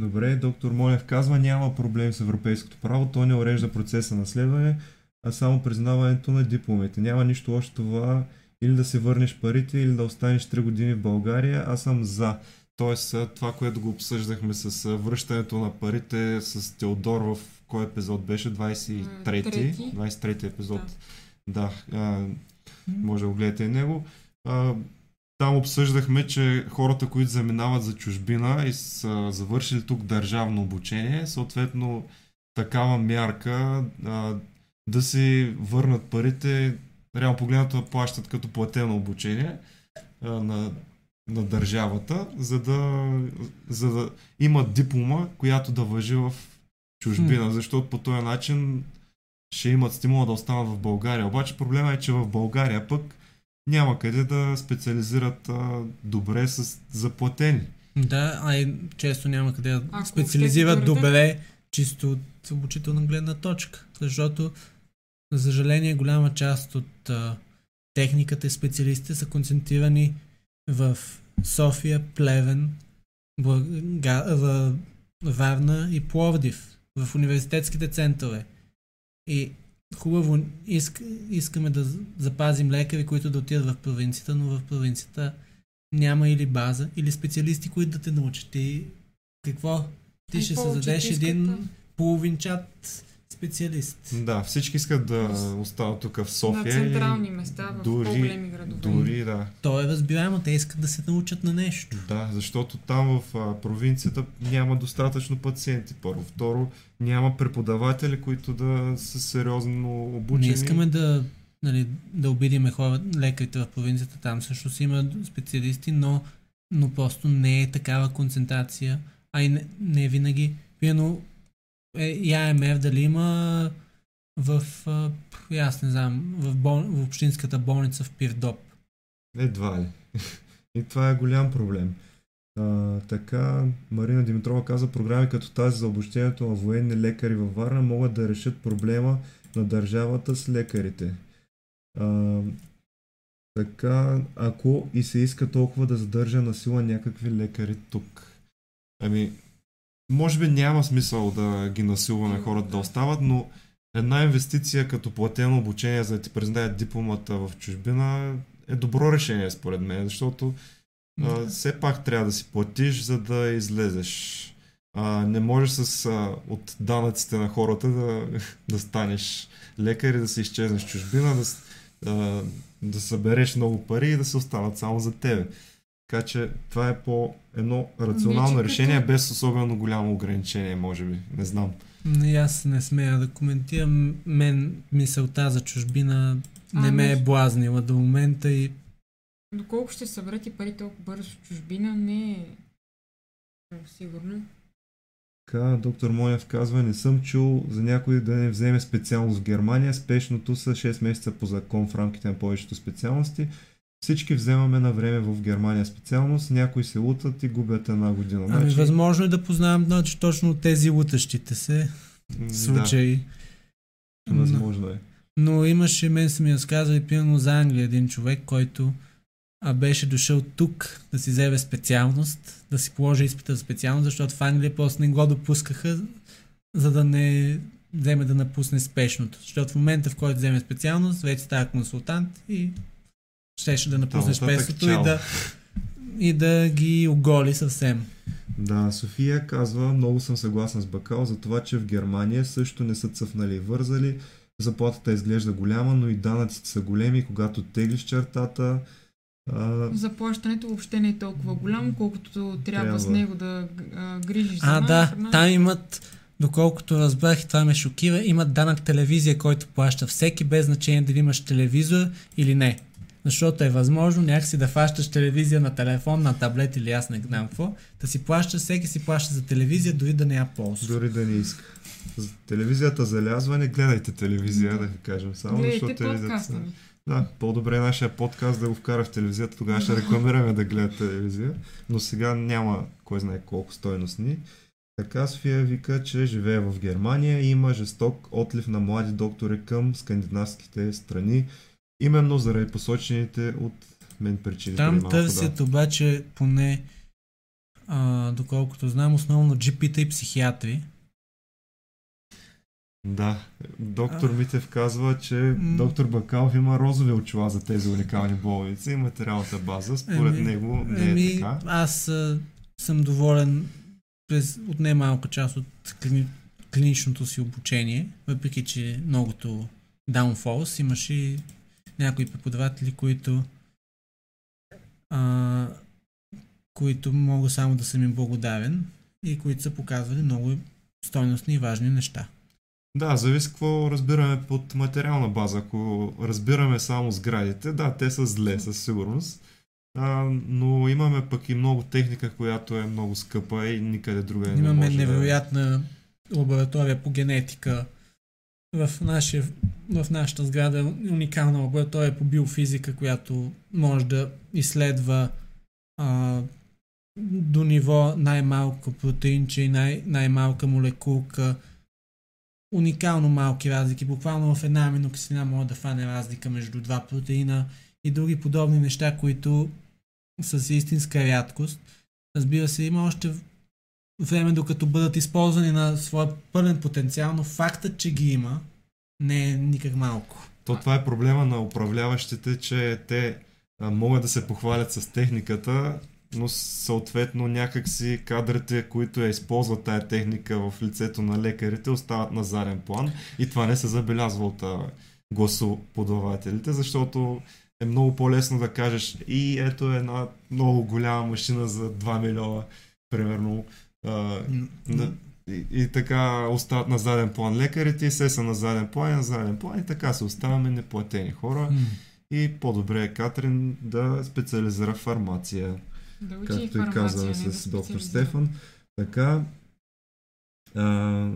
Speaker 1: Добре, доктор Монев казва, няма проблем с европейското право, то не урежда процеса на следване, а само признаването на дипломите. Няма нищо още това или да се върнеш парите, или да останеш 3 години в България. Аз съм за. Тоест, това, което го обсъждахме с връщането на парите с Теодор в кой епизод беше? 23-ти?
Speaker 2: трети.
Speaker 1: 23-ти епизод. Да, а, може да го гледате и него. А, там обсъждахме, че хората, които заминават за чужбина и са завършили тук държавно обучение, съответно такава мярка а, да си върнат парите, реално погледнато плащат като платено обучение а, на, на държавата, за да, за да имат диплома, която да въжи в чужбина, защото по този начин ще имат стимула да останат в България. Обаче проблема е, че в България пък няма къде да специализират а, добре с заплатени.
Speaker 3: Да, а и често няма къде да
Speaker 2: Ако
Speaker 3: специализират добре, чисто от обучителна гледна точка. Защото, за съжаление, голяма част от а, техниката и специалистите са концентрирани в София, Плевен, Блага, в Варна и Пловдив, в университетските центрове. И хубаво, иск, искаме да запазим лекари, които да отидат в провинцията, но в провинцията няма или база, или специалисти, които да те научат. И какво? Ти
Speaker 2: И
Speaker 3: ще създадеш един
Speaker 2: да.
Speaker 3: Специалист.
Speaker 1: Да, всички искат да остават тук в София.
Speaker 2: На централни места, в
Speaker 1: дори-
Speaker 2: по-големи градове.
Speaker 1: Дори, да.
Speaker 3: То е разбираемо, те искат да се научат на нещо.
Speaker 1: Да, защото там в а, провинцията няма достатъчно пациенти. Първо. Второ, няма преподаватели, които да са сериозно обучени.
Speaker 3: Не искаме да, нали, да обидиме хора, лекарите в провинцията, там също си има специалисти, но, но просто не е такава концентрация, а и не, не винаги. Примерно, е, и АМФ дали има в, аз не знам, в, бол, в общинската болница в Пирдоп.
Speaker 1: Едва ли. И това е голям проблем. А, така, Марина Димитрова каза, програми като тази за обучението на военни лекари във Варна могат да решат проблема на държавата с лекарите. А, така, ако и се иска толкова да задържа на сила някакви лекари тук. Ами, може би няма смисъл да ги насилваме хората да остават, но една инвестиция като платено обучение, за да ти признаят дипломата в чужбина е добро решение според мен, защото а, все пак трябва да си платиш, за да излезеш. А, не можеш с, а, от данъците на хората да, да станеш лекар и да се изчезнеш в чужбина, да, а, да събереш много пари и да се останат само за тебе. Така че това е по едно рационално
Speaker 2: Вече
Speaker 1: решение,
Speaker 2: като-
Speaker 1: без особено голямо ограничение, може би. Не знам.
Speaker 3: Не, аз не смея да коментирам. Мен мисълта за чужбина не
Speaker 2: А,
Speaker 3: ме е
Speaker 2: не.
Speaker 3: блазнила до момента и
Speaker 2: Доколко ще съберат и пари толкова бързо в чужбина, не е сигурно.
Speaker 1: Така, доктор Монев казва, не съм чул за някой да не вземе специалност в Германия. Спешното са 6 месеца по закон в рамките на повечето специалности. Всички вземаме на време в Германия специалност, някои се лутат и губят една година.
Speaker 3: ами, възможно е да познавам значи, точно тези лутащите се случаи.
Speaker 1: Да, възможно е.
Speaker 3: Но имаше, мен са ми разказали, примерно за Англия един човек, който а, беше дошъл тук да си вземе специалност, да си положи изпита за специалност, защото в Англия просто не го допускаха, за да не вземе да напусне спешното. Защото в момента, в който вземе специалност, вече става консултант и щеше да напусне
Speaker 1: Там нататък
Speaker 3: спешното
Speaker 1: чао.
Speaker 3: и да, и да ги оголи съвсем.
Speaker 1: Да, София казва, много съм съгласен с Бакал за това, че в Германия също не са цъфнали и вързали. Заплатата изглежда голяма, но и данъците са големи, когато теглиш чертата. А,
Speaker 2: Заплащането въобще не е толкова голямо, колкото трябва, с
Speaker 1: Трябва.
Speaker 2: него да а, грижиш
Speaker 3: А,
Speaker 2: за
Speaker 3: да,
Speaker 2: храна.
Speaker 3: там имат, доколкото разбрах и това ме шокира, имат данък телевизия, който плаща всеки без значение дали имаш телевизор или не. Защото е възможно някакси да фащаш телевизия на телефон, на таблет или аз не знам какво, да си плащаш, всеки си плаща за телевизия, дори да не я ползва.
Speaker 1: дори да не иска. За телевизията залязва, не гледайте телевизия, да ви кажем само,
Speaker 2: Гледайте
Speaker 1: защото телевизията... Да, по-добре е нашия подкаст да го вкара в телевизията, тогава ще рекламираме да гледат телевизия, но сега няма кой знае колко стойностни. Така София вика, че живее в Германия и има жесток отлив на млади доктори към скандинавските страни, именно заради посочените от мен причини.
Speaker 3: Там
Speaker 1: малко,
Speaker 3: търсят обаче поне, а, доколкото знам, основно GP-та и психиатри.
Speaker 1: Да, доктор
Speaker 3: А.
Speaker 1: Митев казва, че
Speaker 3: М.
Speaker 1: доктор Бакалов има розови очила за тези уникални болници и материалната база. Според
Speaker 3: Еми,
Speaker 1: него не е
Speaker 3: Еми,
Speaker 1: така.
Speaker 3: аз а, съм доволен през, от немалка част от клини, клиничното си обучение, въпреки че многото downfalls, имаше и някои преподаватели, които а, които мога само да съм им благодарен и които са показвали много стойностни и важни неща.
Speaker 1: Да, зависи какво разбираме под материална база. Ако разбираме само сградите, да, те са зле със сигурност. А, но имаме пък и много техника, която е много скъпа и никъде друга не
Speaker 3: Имаме
Speaker 1: може
Speaker 3: невероятна лаборатория по генетика. В, нашия, в нашата сграда е уникална лаборатория по биофизика, която може да изследва а, до ниво най-малко протеинче и най- най-малка молекулка. Уникално малки разлики. Буквално в една аминокиселина може да фане разлика между два протеина и други подобни неща, които са с истинска рядкост. Разбира се, има още време, докато бъдат използвани на своя пълен потенциал, но фактът, че ги има, не е никак малко.
Speaker 1: То това е проблема на управляващите, че те а, могат да се похвалят с техниката, но съответно някакси кадрите, които я използват тая техника в лицето на лекарите, остават на заден план и това не се забелязва от гласоподавателите, защото е много по-лесно да кажеш и ето една много голяма машина за 2 милиона, примерно. А, да, и, и така остават на заден план лекарите и се са на заден план и на заден план и така се оставаме неплатени хора. И по-добре е Катрин да специализира фармация.
Speaker 2: Да учи
Speaker 1: както и казваме
Speaker 2: да
Speaker 1: с доктор. Стефан. Така, а,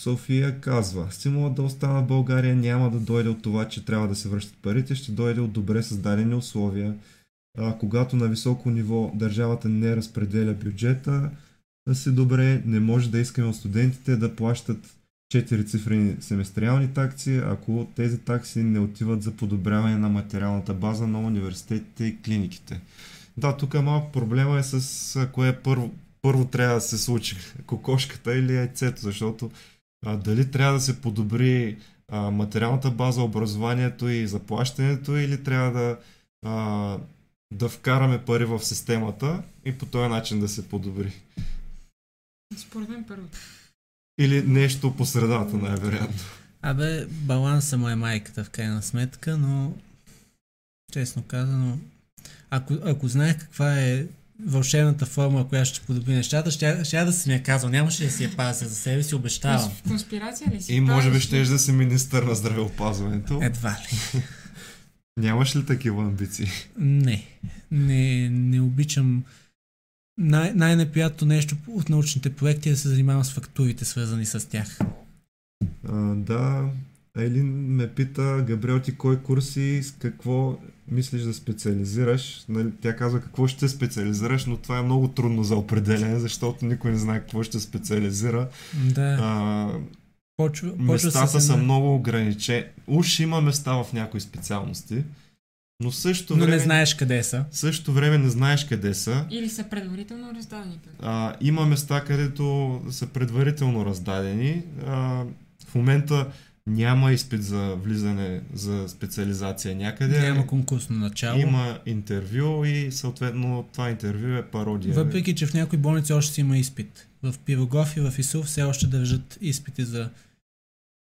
Speaker 1: София казва, стимулът да остана в България няма да дойде от това, че трябва да се връщат парите, ще дойде от добре създадени условия. А, когато на високо ниво държавата не разпределя бюджета си добре, не може да искаме от студентите да плащат 4 цифрени семестриални такси, ако тези такси не отиват за подобряване на материалната база на университетите и клиниките. Да, тук малко проблема е с кое е първо, първо трябва да се случи, кокошката или яйцето, защото а, дали трябва да се подобри а, материалната база, образованието и заплащането или трябва да, а, да вкараме пари в системата и по този начин да се подобри.
Speaker 2: Според мен първото.
Speaker 1: Или нещо по средата, най-вероятно.
Speaker 3: Абе, баланса му е майката в крайна сметка, но честно казано, ако, ако знаех каква е вълшебната формула, която ще подобри нещата, ще, ще да си ми я казал. Нямаше да си я пазя за себе си, обещавам.
Speaker 2: Конспирация ли си?
Speaker 1: И може би
Speaker 2: Правиш
Speaker 1: ще да си министър на здравеопазването.
Speaker 3: Едва ли.
Speaker 1: Нямаш ли такива амбиции?
Speaker 3: Не. Не, не обичам. Най- най-неприятното нещо от научните проекти е да се занимавам с фактурите, свързани с тях.
Speaker 1: А, да, Айлин ме пита, Габриел, ти кой курс и с какво мислиш да специализираш? Нали, тя казва какво ще специализираш, но това е много трудно за определене, защото никой не знае какво ще специализира.
Speaker 3: Да.
Speaker 1: А,
Speaker 3: Почва, почва
Speaker 1: местата са много ограничени. Уж има места в някои специалности, но в същото
Speaker 3: Но
Speaker 1: време,
Speaker 3: не знаеш къде са.
Speaker 1: в същото време не знаеш къде са.
Speaker 2: Или са предварително раздадени.
Speaker 1: А, има места, където са предварително раздадени. А, в момента няма изпит за влизане за специализация някъде.
Speaker 3: Няма конкурсно начало.
Speaker 1: Има интервю и съответно това интервю е пародия.
Speaker 3: Въпреки, че в някои болници още си има изпит. В Пирогов и в ИСУ все още държат изпити за...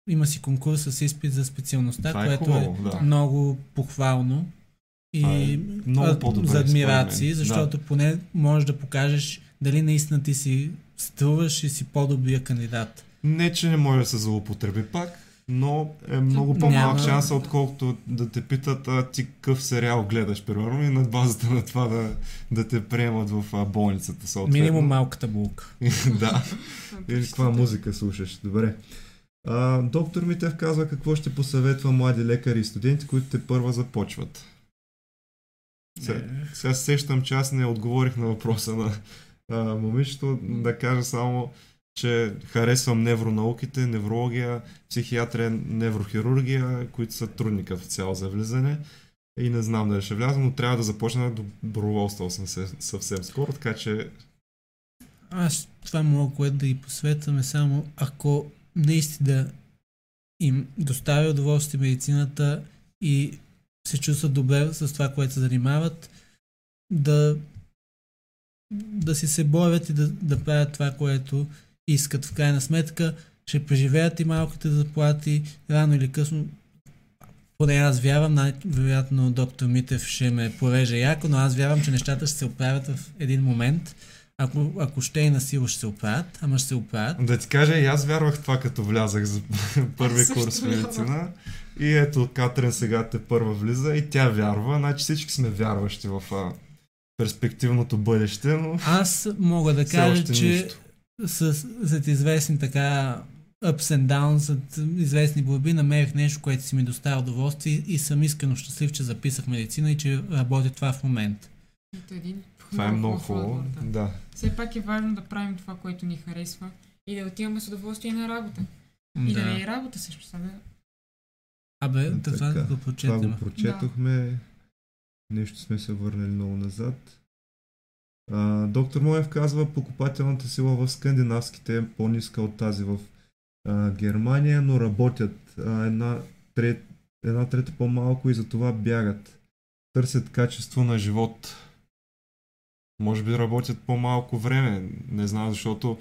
Speaker 3: Има си конкурс с изпит за специалността,
Speaker 1: това е
Speaker 3: което
Speaker 1: хубаво,
Speaker 3: е
Speaker 1: да.
Speaker 3: много похвално и
Speaker 1: е много
Speaker 3: а,
Speaker 1: по-добре,
Speaker 3: за адмирации, защото поне можеш да покажеш дали наистина ти си струваш и си по-добрия кандидат.
Speaker 1: Не, че не може да се злоупотреби пак, но е много
Speaker 2: Няма-
Speaker 1: по-малък шанс, отколкото да те питат а, ти какъв сериал гледаш, примерно, и на базата на това да, да те приемат в а, болницата. Съответно.
Speaker 3: Минимум малката булка.
Speaker 1: да. Или каква музика слушаш? Добре. А, доктор Митев казва какво ще посъветва млади лекари и студенти, които те първа започват. Сега, сега се сещам, че аз не отговорих на въпроса на а, момичето. Да кажа само, че харесвам невронауките, неврология, психиатрия, неврохирургия, които са трудни като цяло за влизане. И не знам дали ще вляза, но трябва да започна доброволствал съм се съвсем скоро, така че
Speaker 3: Аз това мога, което да ги посветваме само ако наистина им доставя удоволствие медицината и се чувстват добре с това, което се занимават, да, да си се борят и да, да правят това, което искат. В крайна сметка ще преживеят и малките заплати, рано или късно поне аз вярвам, най-вероятно доктор Митев ще ме пореже яко, но аз вярвам, че нещата ще се оправят в един момент. Ако, ако ще и на сила ще се оправят, ама ще се оправят.
Speaker 1: Да ти кажа, и аз вярвах това, като влязах за първи курс в медицина. И ето Катрин сега те първа влиза и тя вярва. Значи всички сме вярващи в а, перспективното бъдеще, но
Speaker 3: Аз мога да кажа, че
Speaker 1: нищо.
Speaker 3: с, след известни така ups and downs, след известни борби, намерих нещо, което си ми доставя удоволствие и съм искрено щастлив, че записах медицина и че работя това в момента.
Speaker 2: Ето един
Speaker 1: Това е много
Speaker 2: хубав
Speaker 1: хубаво.
Speaker 2: да.
Speaker 1: Да.
Speaker 2: Все пак е важно да правим това, което ни харесва и да отиваме с удоволствие на работа. И да, не е работа също. Сега да...
Speaker 3: Абе,
Speaker 1: Е,
Speaker 3: това да го
Speaker 1: Това
Speaker 3: прочетем.
Speaker 1: го прочетохме. Нещо сме се върнали много назад. А, доктор Моев казва, покупателната сила в скандинавските е по-ниска от тази в а, Германия, но работят а, една, трет, една трета по-малко и затова бягат. Търсят качество на живот. Може би работят по-малко време. Не знам, защото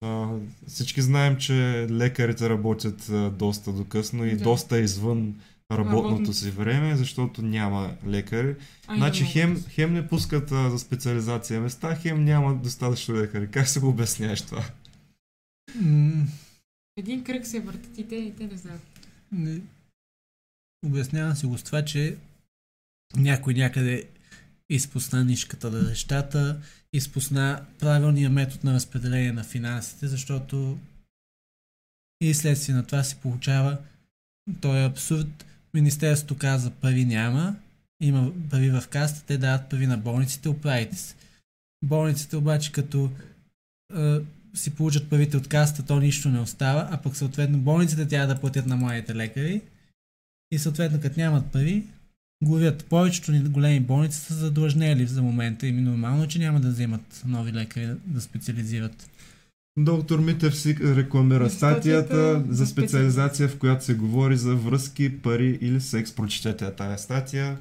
Speaker 1: а, всички знаем, че лекарите работят а, доста докъсно и
Speaker 2: Да.
Speaker 1: доста извън работното
Speaker 2: Работното.
Speaker 1: си време, защото няма лекари.
Speaker 2: А,
Speaker 1: Значи хем, хем не пускат а, за специализация места, хем няма достатъчно лекари. Как се го обясняваш това?
Speaker 2: Един кръг се въртат и те, и те не знаят.
Speaker 3: не- Обяснявам си го с това, че някой някъде изпусна нишката на нещата, изпусна правилния метод на разпределение на финансите, защото и следствие на това се получава той е абсурд. Министерството каза пари няма, има пари в каста, те дават пари на болниците, оправите се. Болниците обаче като е, си получат парите от каста, то нищо не остава, а пък съответно болниците трябва да платят на младите лекари и съответно като нямат пари, горят. Повечето ни големи болници са задлъжнели за момента и ми нормално, е, че няма да вземат нови лекари да- специализират.
Speaker 1: Доктор Митев си рекламира
Speaker 2: Статията
Speaker 1: за
Speaker 2: за
Speaker 1: специализация, в която се говори за връзки, пари или секс. Прочетете тая статия.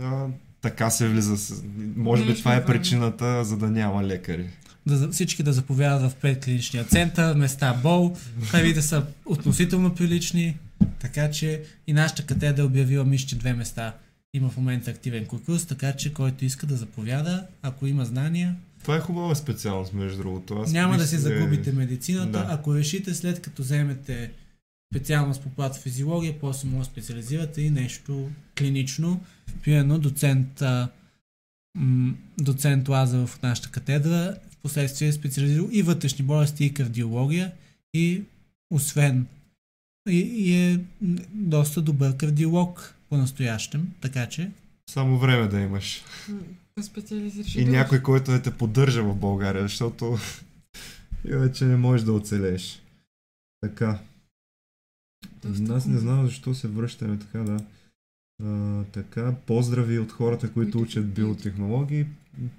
Speaker 1: А, така се влиза. Може би това е причината, за да няма лекари.
Speaker 3: Да, всички да заповядат в предклиничния център, места бол, парите са относително прилични, така че и нашата катедра е обявила мисля, че две места. Има в момента активен конкурс, така че който иска да заповяда, ако има знания,
Speaker 1: Това е хубава специалност, между другото. Аз
Speaker 3: Няма да
Speaker 1: мисля,
Speaker 3: си загубите медицината,
Speaker 1: Да.
Speaker 3: ако решите след като вземете специалност по патофизиология, после може да специализирате и нещо клинично. Примерно доцент, доцент Лазаров в нашата катедра в последствие е специализирал и вътрешни болести и кардиология и освен и, и е доста добър кардиолог по-настоящем, така че
Speaker 1: Само време да имаш.
Speaker 2: Да специализираш.
Speaker 1: И някой, който да те поддържа в България, защото иначе не можеш да оцелееш. Така.
Speaker 2: Доста
Speaker 1: Аз не знам защо се връщаме така, да. А, така, поздрави от хората, които учат биотехнологии.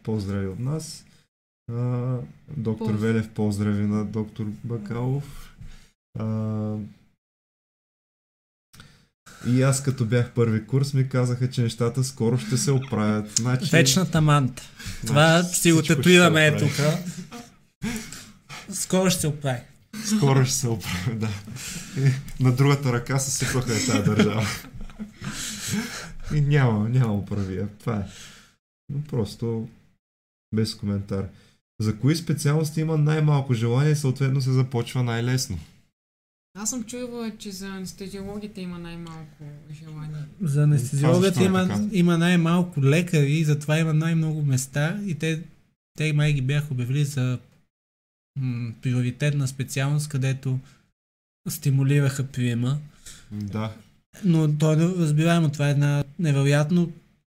Speaker 1: Поздрави от нас. А, доктор
Speaker 2: Позд-
Speaker 1: Велев, поздрави на доктор Бакалов. А, и аз като бях първи курс ми казаха, че нещата скоро ще се оправят. Значи,
Speaker 3: вечната манта. Това
Speaker 1: значи
Speaker 3: си го татуираме е тук. Скоро ще се оправи.
Speaker 1: Скоро ще се оправи, да. И на другата ръка се сипаха е тази държава. И няма, няма оправия. Това е. Но просто без коментар. За кои специалности има най-малко желание съответно се започва най-лесно?
Speaker 2: Аз съм чувала, че за анестезиологията има най-малко желание.
Speaker 3: За анестезиологията има,
Speaker 1: така?
Speaker 3: има най-малко лекари и затова има най-много места и те, те май ги бяха обявили за м- приоритетна специалност, където стимулираха приема.
Speaker 1: Да.
Speaker 3: Но то е разбираемо, това е една невероятно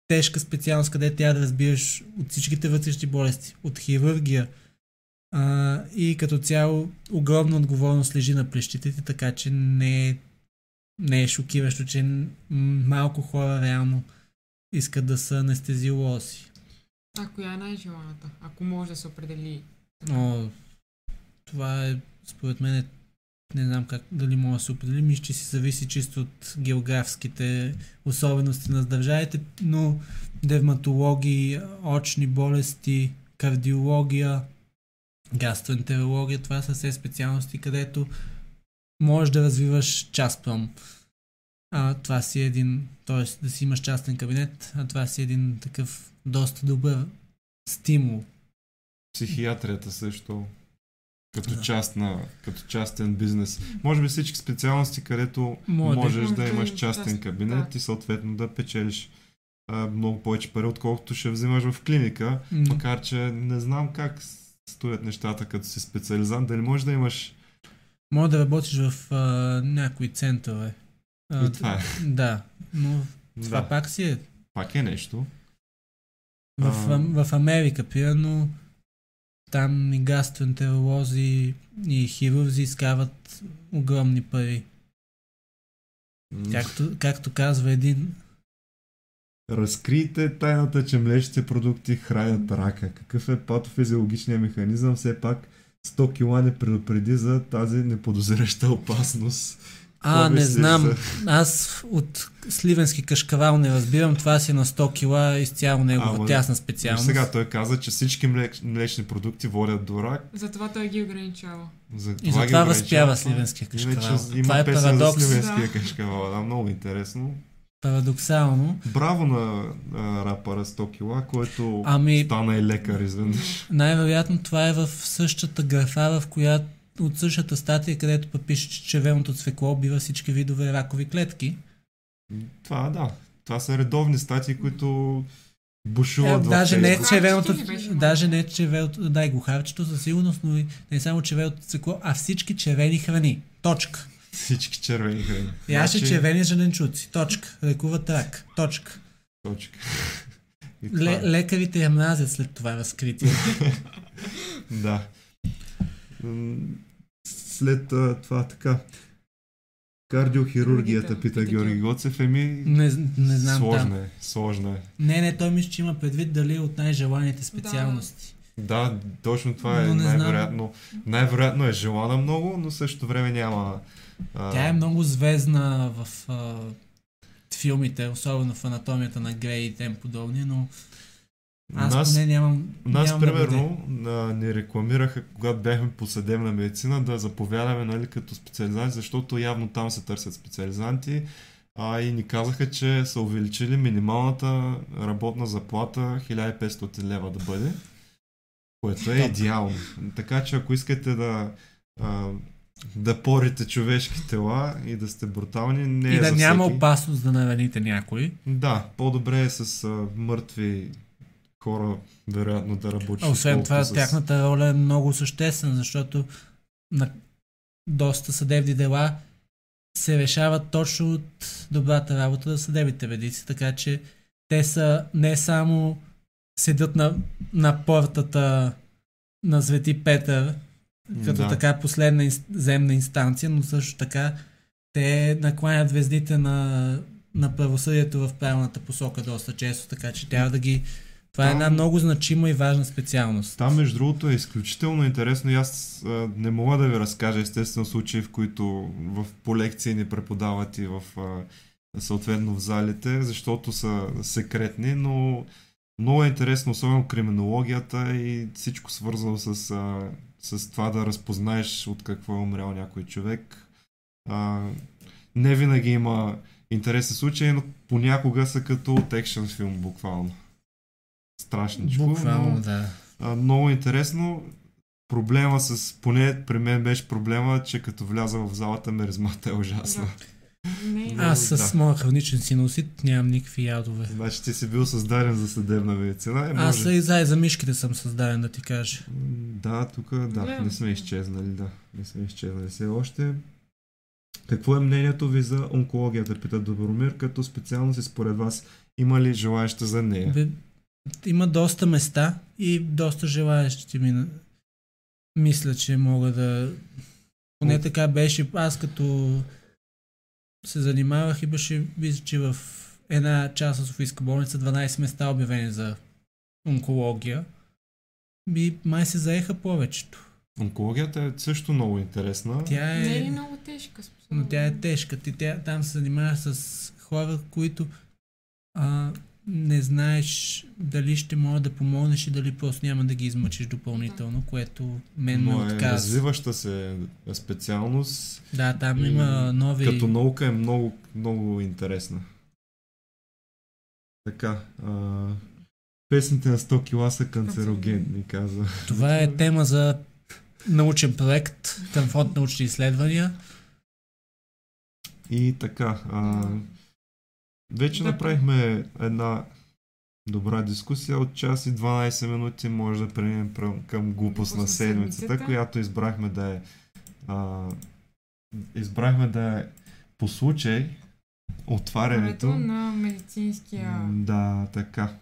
Speaker 3: тежка специалност, където трябва да разбираш от всичките вътрешни болести, от хирургия а, и като цяло огромна отговорност лежи на плещите, така че не е, не е шокиращо, че малко хора реално искат да са анестезиолози.
Speaker 2: А коя е най-желаната? Ако може да се определи.
Speaker 3: Но това е, според мен, е- не знам как, дали може да се определи, мисля, че си зависи чисто от географските особености на държавите, но дерматологии, очни болести, кардиология, гастроентерология, това са все специалности, където можеш да развиваш част А това си е един, т.е. да си имаш частен кабинет, а това си е един такъв доста добър стимул.
Speaker 1: Психиатрията също. Като,
Speaker 3: Да.
Speaker 1: част на, като частен бизнес. Може би всички специалности, където
Speaker 3: Може
Speaker 1: можеш
Speaker 2: Може
Speaker 1: да имаш
Speaker 2: има
Speaker 1: частен кабинет
Speaker 2: да.
Speaker 1: и съответно да печелиш а, много повече пари, отколкото ще взимаш в клиника.
Speaker 3: М.
Speaker 1: Макар, че не знам как стоят нещата като си специализант. Дали можеш да имаш...
Speaker 3: Може да работиш в а, някои центрове. А,
Speaker 1: това е.
Speaker 3: Да, но това
Speaker 1: Да,
Speaker 3: пак си е.
Speaker 1: пак е нещо.
Speaker 3: В,
Speaker 1: А.
Speaker 3: в Америка, примерно, там и гастроентеролози и хирурзи изкарват огромни пари. Както, както казва един,
Speaker 1: Разкрийте тайната, че млечните продукти хранят рака. Какъв е патофизиологичният механизъм? Все пак 100 кила не предупреди за тази неподозираща опасност.
Speaker 3: А, не знам.
Speaker 1: за-
Speaker 3: Аз от сливенски кашкавал не разбирам. Това си на 100 кила изцяло негова
Speaker 1: Ама,
Speaker 3: тясна специалност.
Speaker 1: Сега той каза, че всички млеч, млечни продукти водят до рак.
Speaker 2: Затова той ги ограничава.
Speaker 1: За
Speaker 3: И
Speaker 1: това ги
Speaker 3: затова възпява сливенския кашкавал.
Speaker 1: Иначе има
Speaker 3: Това е
Speaker 1: песен
Speaker 3: парадокс.
Speaker 1: за сливенския
Speaker 2: Да.
Speaker 1: кашкавал. Да, много интересно.
Speaker 3: Парадоксално.
Speaker 1: Браво на а, рапъра 100 кила, който
Speaker 3: Ами,
Speaker 1: стана и лекар изведнъж.
Speaker 3: най-вероятно това е в същата графа, в която от същата статия, където пък пише, че червеното цвекло убива всички видове ракови клетки.
Speaker 1: Това да. Това са редовни статии, които
Speaker 3: Е,
Speaker 1: бушуват в
Speaker 3: даже не е червеното, даже не е червеното, да, и глухарчето със сигурност, но и не само червеното цвекло, а всички червени храни. Точка.
Speaker 1: Всички червени храни.
Speaker 3: Яше
Speaker 1: Значи,
Speaker 3: червени зеленчуци. Точка. Лекуват рак. Точка.
Speaker 1: Точка.
Speaker 3: Ле,
Speaker 1: е.
Speaker 3: лекарите я мразят след това разкритие.
Speaker 1: Да. След това така. Кардиохирургията,
Speaker 2: Хирургията,
Speaker 1: пита
Speaker 2: пита
Speaker 1: Георги. Гоцев, еми
Speaker 3: не, не знам
Speaker 1: сложно
Speaker 3: там.
Speaker 1: е, сложно е.
Speaker 3: Не, не, той мисля, че има предвид дали е от най-желаните специалности.
Speaker 1: Да, точно това е най-вероятно. Най-вероятно е желана много, но същото време няма...
Speaker 3: Тя е много звездна в а, филмите, особено в анатомията на Грей и тем подобни, но аз
Speaker 1: нас,
Speaker 3: поне нямам.
Speaker 1: нас
Speaker 3: нямам
Speaker 1: примерно, а, ни рекламираха, когато бяхме по съдебна медицина, да заповядаме нали, като специализанти, защото явно там се търсят специализанти. А и ни казаха, че са увеличили минималната работна заплата 1500 лева да бъде, което е идеално. Така че ако искате да, а, да порите човешки тела и да сте брутални, не
Speaker 3: И
Speaker 1: е
Speaker 3: да
Speaker 1: за
Speaker 3: няма
Speaker 1: всеки.
Speaker 3: опасност да нараните някой.
Speaker 1: Да, по-добре е с а, мъртви хора, вероятно, да работиш.
Speaker 3: Освен това,
Speaker 1: с...
Speaker 3: тяхната роля е много съществена, защото на доста съдебни дела се решават точно от добрата работа на съдебните медици, така че те са не само седят на, на портата на Свети Петър, като
Speaker 1: Да.
Speaker 3: така последна инс- земна инстанция, но също така те накланят звездите на, на правосъдието в правилната посока доста често, така че трябва да ги... Това е
Speaker 1: Там-
Speaker 3: една много значима и важна специалност.
Speaker 1: Там, между другото, е изключително интересно и аз а, не мога да ви разкажа естествено случаи, в които в, по лекции ни преподават и в а, съответно в залите, защото са секретни, но много е интересно, особено криминологията и всичко свързано с, а, с това да разпознаеш от какво е умрял някой човек. А, не винаги има интересни случаи, но понякога са като от екшен филм, буквално. Страшничко.
Speaker 3: Буквално,
Speaker 1: но...
Speaker 3: да.
Speaker 1: А, много интересно. Проблема с, поне при мен беше проблема, че като вляза в залата миризмата е ужасна.
Speaker 2: Не,
Speaker 3: Аз с
Speaker 1: да.
Speaker 3: моя хроничен синусит нямам никакви ядове.
Speaker 1: Значи ти си бил създаден за съдебна медицина. Е,
Speaker 3: Аз
Speaker 1: може...
Speaker 3: и за, и за мишките съм създаден, да ти кажа.
Speaker 1: Да, тук да,
Speaker 2: Гледам
Speaker 1: не сме изчезнали, да. Не сме изчезнали все още. Какво е мнението ви за онкологията, пита Добромир, като специалност и според вас има ли желаяща за нея?
Speaker 3: Бе, има доста места и доста желаящи ми. Мисля, че мога да... Поне така беше. Аз като се занимавах и беше, мисля, че в една част от Софийска болница 12 места обявени за онкология. И май се заеха повечето.
Speaker 1: Онкологията е също много интересна.
Speaker 3: Тя
Speaker 2: не е ли
Speaker 3: е...
Speaker 2: много тежка? смисъл?
Speaker 3: Но тя е тежка. Ти тя, там се занимаваш с хора, които а, не знаеш дали ще може да помогнеш и дали просто няма да ги измъчиш допълнително, което мен ме
Speaker 1: но е
Speaker 3: отказва.
Speaker 1: развиваща се специалност.
Speaker 3: Да, там
Speaker 1: И
Speaker 3: има нови...
Speaker 1: Като наука е много, много интересна. Така. А, песните на 100 кила са канцерогенни, казва.
Speaker 3: Това е тема за научен проект към фонд научни изследвания.
Speaker 1: И така. А, вече
Speaker 2: Да,
Speaker 1: направихме една добра дискусия от час и 12 минути. Може да преминем към глупост на седмицата, която избрахме да е. А, избрахме да е по случай отварянето.
Speaker 2: На медицинския,
Speaker 1: Да, така.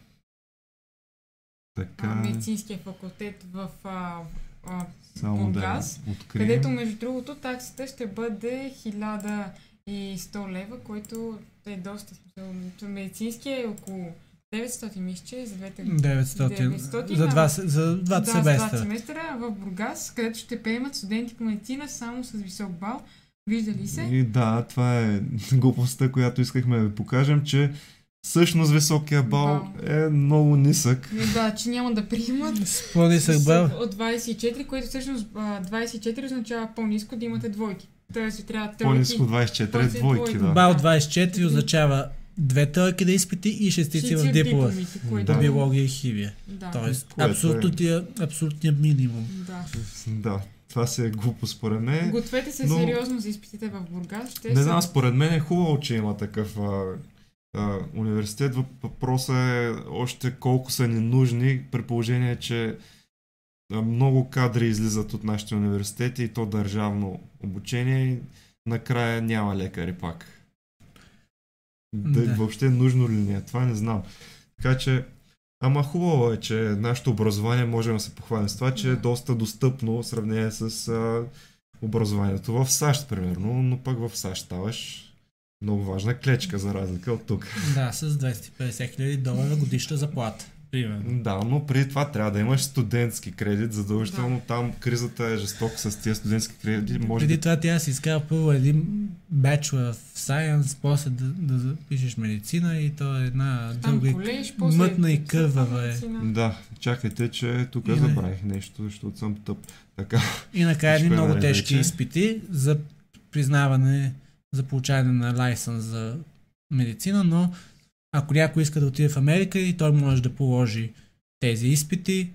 Speaker 1: Така.
Speaker 2: а, медицинския факултет в а, а,
Speaker 1: Само да
Speaker 2: Бургас,
Speaker 1: я открием.
Speaker 2: където между другото таксата ще бъде 1100 лева, който е доста. Медицинския е около 900 мисля, че за двете
Speaker 3: 900.
Speaker 2: 900,
Speaker 3: за, два, за двата
Speaker 2: да, за двата
Speaker 3: семестра.
Speaker 2: в Бургас, където ще приемат студенти по медицина само с висок бал, Вижда ли се?
Speaker 1: И да, това е глупостта, която искахме да ви покажем, че всъщност високия бал е много нисък.
Speaker 2: Ами Да, че няма да приемат.
Speaker 3: С по-нисък бал.
Speaker 2: От 24, което всъщност а, 24 означава по-ниско да имате двойки. Тоест ви трябва тройки.
Speaker 1: По-ниско 24 е
Speaker 2: После
Speaker 1: двойки,
Speaker 2: двойки.
Speaker 1: да.
Speaker 3: Бал 24 означава две тройки да изпити и шестици в диплома.
Speaker 1: Да.
Speaker 3: Биология и химия.
Speaker 2: Да.
Speaker 3: Тоест,
Speaker 1: Което е-
Speaker 3: абсолютният, абсолютният минимум.
Speaker 2: да.
Speaker 1: Да, това си е глупо според мен.
Speaker 2: Гответе се
Speaker 1: но-
Speaker 2: сериозно за изпитите в Бургас. Ще
Speaker 1: Не
Speaker 2: са-
Speaker 1: знам, според мен е хубаво, че има такъв а, а, университет. Въп- Въпросът е още колко са ни нужни, при положение, че много кадри излизат от нашите университети и то държавно обучение и накрая няма лекари пак. Да,
Speaker 3: Да.
Speaker 1: Въобще нужно ли ни е? Това не знам. Така че, ама хубаво е, че нашето образование можем да се похвалим с това, че е
Speaker 2: Да.
Speaker 1: доста достъпно в сравнение с а, образованието в САЩ, примерно, но пък в САЩ ставаш много важна клечка за разлика от тук.
Speaker 3: Да, с 250 хиляди долара годишна заплата. Примерно.
Speaker 1: Да, но преди това трябва да имаш студентски кредит, задължително там кризата е жестока с тия студентски кредити. Може
Speaker 3: Преди
Speaker 1: би
Speaker 3: това тя си изкара първо един Bachelor в Science, после да, да запишеш медицина и то е една дълга и
Speaker 2: колеж, после...
Speaker 3: мътна и кървава е.
Speaker 1: Да, чакайте, че тук
Speaker 3: И не.
Speaker 1: забравих нещо, защото съм тъп. Така,
Speaker 3: И накрая едни
Speaker 1: е
Speaker 3: много тежки
Speaker 1: вече.
Speaker 3: изпити за признаване, за получаване на лайсенс за медицина, но ако някой иска да отиде в Америка и той може да положи тези изпити,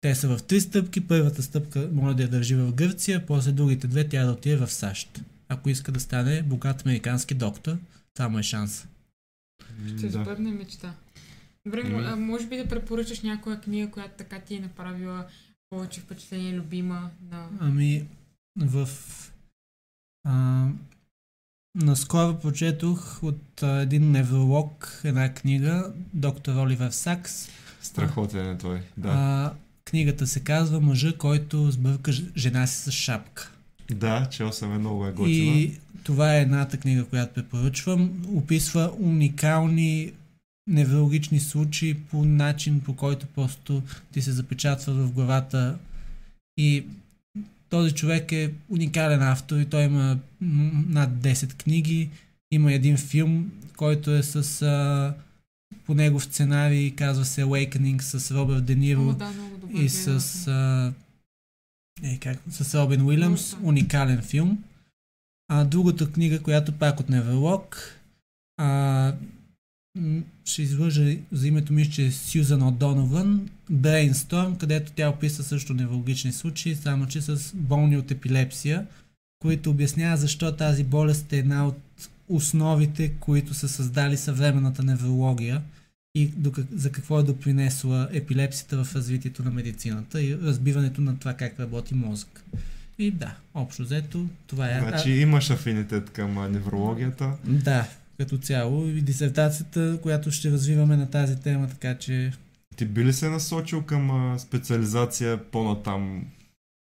Speaker 3: те са в три стъпки. Първата стъпка може да я държи в Гърция, после другите две тя да отиде в САЩ. Ако иска да стане богат американски доктор, това му е шанс.
Speaker 2: Ще
Speaker 1: да.
Speaker 2: сбъдне мечта. Добре, а може би да препоръчаш някоя книга, която така ти е направила повече впечатление, любима на...
Speaker 3: Ами, в... А, наскоро прочетох от а, един невролог една книга, доктор Оливер Сакс.
Speaker 1: Страхотен е той. Да.
Speaker 3: А, книгата се казва Мъжа, който сбърка жена си с шапка.
Speaker 1: Да, чел съм е много е готина.
Speaker 3: И това е едната книга, която препоръчвам. Описва уникални неврологични случаи по начин, по който просто ти се запечатва в главата. И този човек е уникален автор и той има над 10 книги. Има един филм, който е с а, по негов сценарий, казва се Awakening с Робърт Де Ниро
Speaker 2: да,
Speaker 3: и с, а, е, как, с Робин Уилямс. Уникален филм. А другата книга, която пак от Невролог, а, ще излъжа за името ми, че е Сюзан О'Донован, Brainstorm, където тя описа също неврологични случаи, само че с болни от епилепсия, които обяснява защо тази болест е една от основите, които са създали съвременната неврология и за какво е допринесла епилепсията в развитието на медицината и разбиването на това как работи мозък. И да, общо взето, това е.
Speaker 1: Значи имаш афинитет към неврологията.
Speaker 3: Да, като цяло и дисертацията, която ще развиваме на тази тема, така че
Speaker 1: Ти би ли се насочил към а, специализация по-натам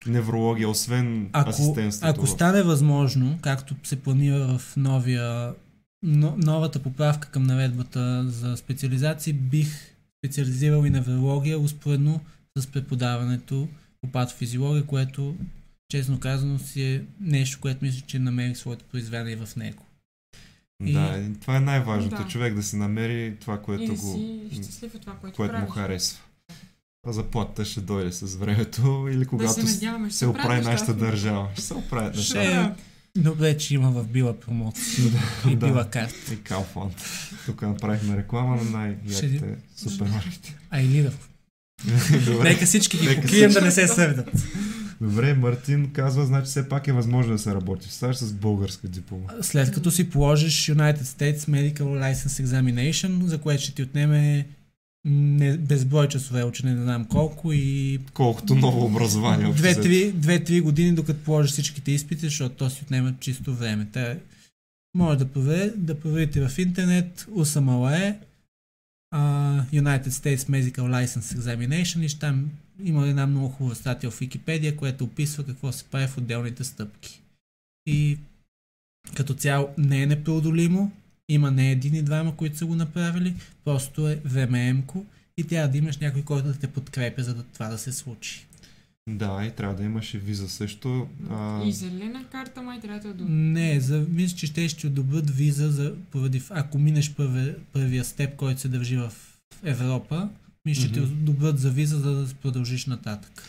Speaker 1: неврология, освен
Speaker 3: ако,
Speaker 1: асистентството?
Speaker 3: ако стане възможно, както се планира в новия, но, новата поправка към наредбата за специализации, бих специализирал и неврология, успоредно с преподаването по патофизиология, което честно казано си е нещо, което мисля, че намери своето произведение в него.
Speaker 1: Да, и това е най-важното.
Speaker 2: Да.
Speaker 1: Човек да си намери това,
Speaker 2: И
Speaker 1: което,
Speaker 2: да
Speaker 1: го,
Speaker 2: си щастлив от това, което,
Speaker 1: което му харесва. А заплатата ще дойде с времето или когато
Speaker 2: да се надяваме, ще
Speaker 1: се оправи нашата държава. Ще се оправят нещата.
Speaker 3: Добре, че има в Била промоция и. Била карта.
Speaker 1: И Kaufland. Тук направихме реклама на най-яките супермаркети.
Speaker 3: А и Лидов.
Speaker 1: Добре.
Speaker 3: Нека всички ги покрием да не се сърдат.
Speaker 1: Добре, Мартин казва, значи все пак е възможно да се работи в САЩ с българска диплома.
Speaker 3: След като си положиш United States Medical License Examination, за което ще ти отнеме не, безброй часове учене, не знам колко и
Speaker 1: Колкото ново образование. общо взето.
Speaker 3: 2-3 години, докато положиш всичките изпити, защото то си отнема чисто време. Та, може да, проверите, да проверите в интернет USMLE uh, United States Medical License Examination и ще там има една много хубава статия в Википедия, която описва какво се прави в отделните стъпки. И като цяло не е непреодолимо, има не един и двама, които са го направили, просто е времеемко и трябва да имаш някой, който да те подкрепя, за да това да се случи.
Speaker 1: Да, и трябва да имаш и виза също. А,
Speaker 2: И зелена карта май трябва да до...
Speaker 3: Не, за, мисля, че ще ще одобрят виза, за, поради, ако минеш първи, първия степ, който се държи в Европа, мисля, ще те
Speaker 1: Мгм.
Speaker 3: одобрят за виза, за да продължиш нататък.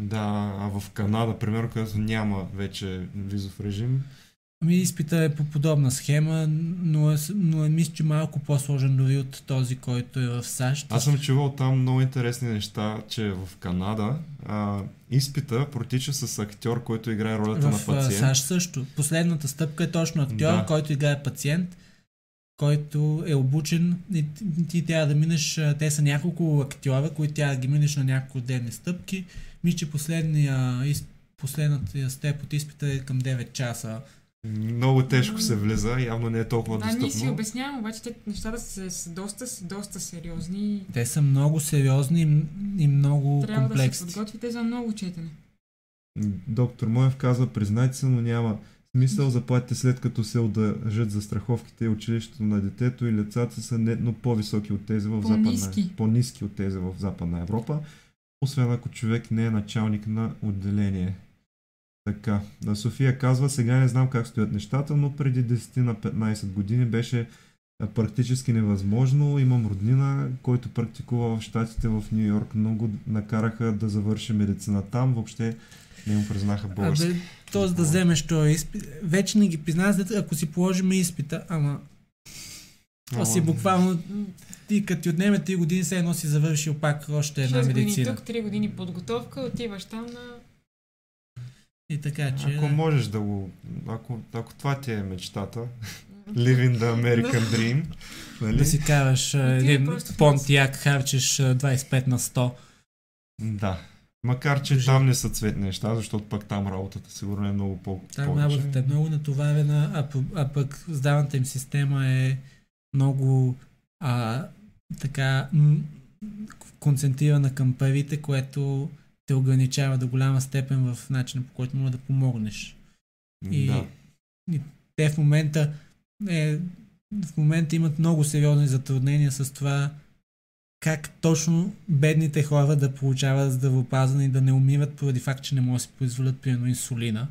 Speaker 1: да, а в Канада, примерно, където няма вече визов режим,
Speaker 3: Ами изпита е по подобна схема, но е, но е мисля, че малко по-сложен дори от този, който е в САЩ.
Speaker 1: Аз съм чувал там много интересни неща, че в Канада а, изпита протича с актьор, който играе ролята на
Speaker 3: в а,
Speaker 1: пациент.
Speaker 3: САЩ също. Последната стъпка е точно актьор,
Speaker 1: Да.
Speaker 3: който играе пациент, който е обучен и ти, ти трябва да минеш, те са няколко актьора, които трябва да ги минеш на няколко отделни стъпки. Мисля, че последния, последната степ от изпита е към 9 часа.
Speaker 1: Много тежко се влиза, явно не е толкова
Speaker 2: Да, ние си
Speaker 1: достъпно.
Speaker 2: обяснявам, обаче те нещата са, са доста, са доста сериозни.
Speaker 3: Те са много сериозни и, много
Speaker 2: Трябва да се
Speaker 3: комплексни.
Speaker 2: подготвите за много четене.
Speaker 1: Доктор Моев казва, признайте се, но няма смисъл заплатите след като се удържат за страховките и училището на детето и лицата са нетно по-високи от тези в
Speaker 2: По-ниски.
Speaker 1: Западна, по-ниски от тези в Западна Европа, освен ако човек не е началник на отделение. Така, на София казва, сега не знам как стоят нещата, но преди 10 на 15 години беше практически невъзможно. Имам роднина, който практикува в Штатите в Нью Йорк. Много накараха да завърши медицина там. Въобще не му признаха български.
Speaker 3: Абе, т.е. да вземеш този изпит. Вече не ги признават, ако си положим изпита, ама то си буквално ти като ти отнеме 3 години, все едно си завършил пак още една
Speaker 2: 6 години
Speaker 3: медицина.
Speaker 2: тук, 3 години подготовка, отиваш там на...
Speaker 3: И така, че...
Speaker 1: Ако можеш да го... Ако, ако това ти е мечтата, living the American dream, нали?
Speaker 3: Да си караш един понтияк, харчиш а, 25 на 100.
Speaker 1: Да. Макар, че
Speaker 3: Кажи.
Speaker 1: там не са цветни неща, защото пък там работата сигурно е много по-
Speaker 3: Там работата е много натоварена, а, а пък здравната им система е много а, така м- концентрирана към парите, което те ограничава до голяма степен в начина по който може да помогнеш. И
Speaker 1: Да.
Speaker 3: те в момента е, в момента имат много сериозни затруднения с това как точно бедните хора да получават здравеопазване и да не умират поради факт, че не могат да си произволят примерно инсулина.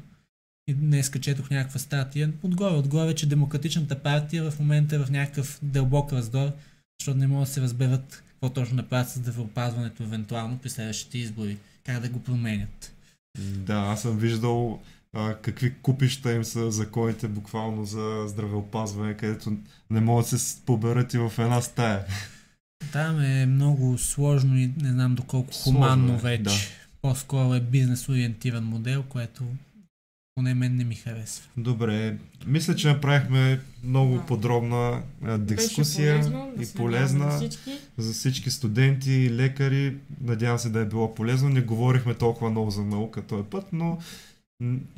Speaker 3: И днес четох някаква статия. Отгоре, отгоре, че Демократичната партия в момента е в някакъв дълбок раздор, защото не могат да се разберат какво точно да правят с здравеопазването евентуално при следващите избори. Как да го променят.
Speaker 1: Да, аз съм виждал а, какви купища им са законите буквално за здравеопазване, където не могат да се поберат и в една стая.
Speaker 3: Там е много сложно и не знам доколко
Speaker 1: Сложно
Speaker 3: хуманно
Speaker 1: е,
Speaker 3: вече.
Speaker 1: да.
Speaker 3: По-скоро е бизнес ориентиран модел, което поне мен не ми харесва.
Speaker 1: Добре, мисля, че направихме много
Speaker 2: Да.
Speaker 1: подробна а, дискусия
Speaker 2: Беше полезно,
Speaker 1: и полезна
Speaker 2: на всички.
Speaker 1: за всички студенти и лекари. Надявам се да е било полезно. Не говорихме толкова много за наука този път, но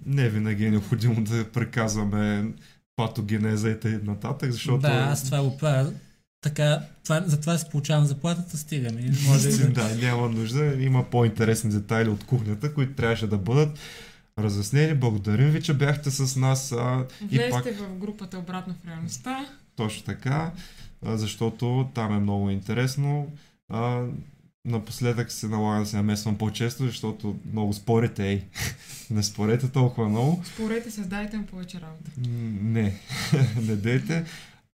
Speaker 1: не винаги е необходимо да преказваме патогенеза и нататък, защото...
Speaker 3: Да, аз това го правя. Така, това, за това си получавам заплатата, стига ми. Може да...
Speaker 1: да, няма нужда. Има по-интересни детайли от кухнята, които трябваше да бъдат разяснени. Благодарим ви, че бяхте с нас. А, и
Speaker 2: Влезте
Speaker 1: пак
Speaker 2: в групата обратно в реалността.
Speaker 1: точно така, а, защото там е много интересно. А, напоследък се налага да се намесвам по-често, защото много спорите, ей. Не спорете толкова много.
Speaker 2: Спорете, създайте му повече работа.
Speaker 1: Не, не дейте.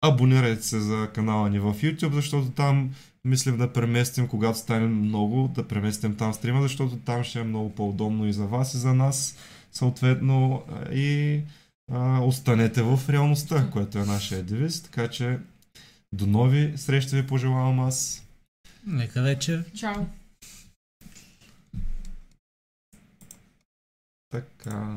Speaker 1: Абонирайте се за канала ни в YouTube, защото там мислим да преместим, когато стане много, да преместим там стрима, защото там ще е много по-удобно и за вас, и за нас, съответно, и а, останете в реалността, което е нашия девиз, така че до нови срещи ви пожелавам аз.
Speaker 3: Нека вечер.
Speaker 2: Чао!
Speaker 1: Така.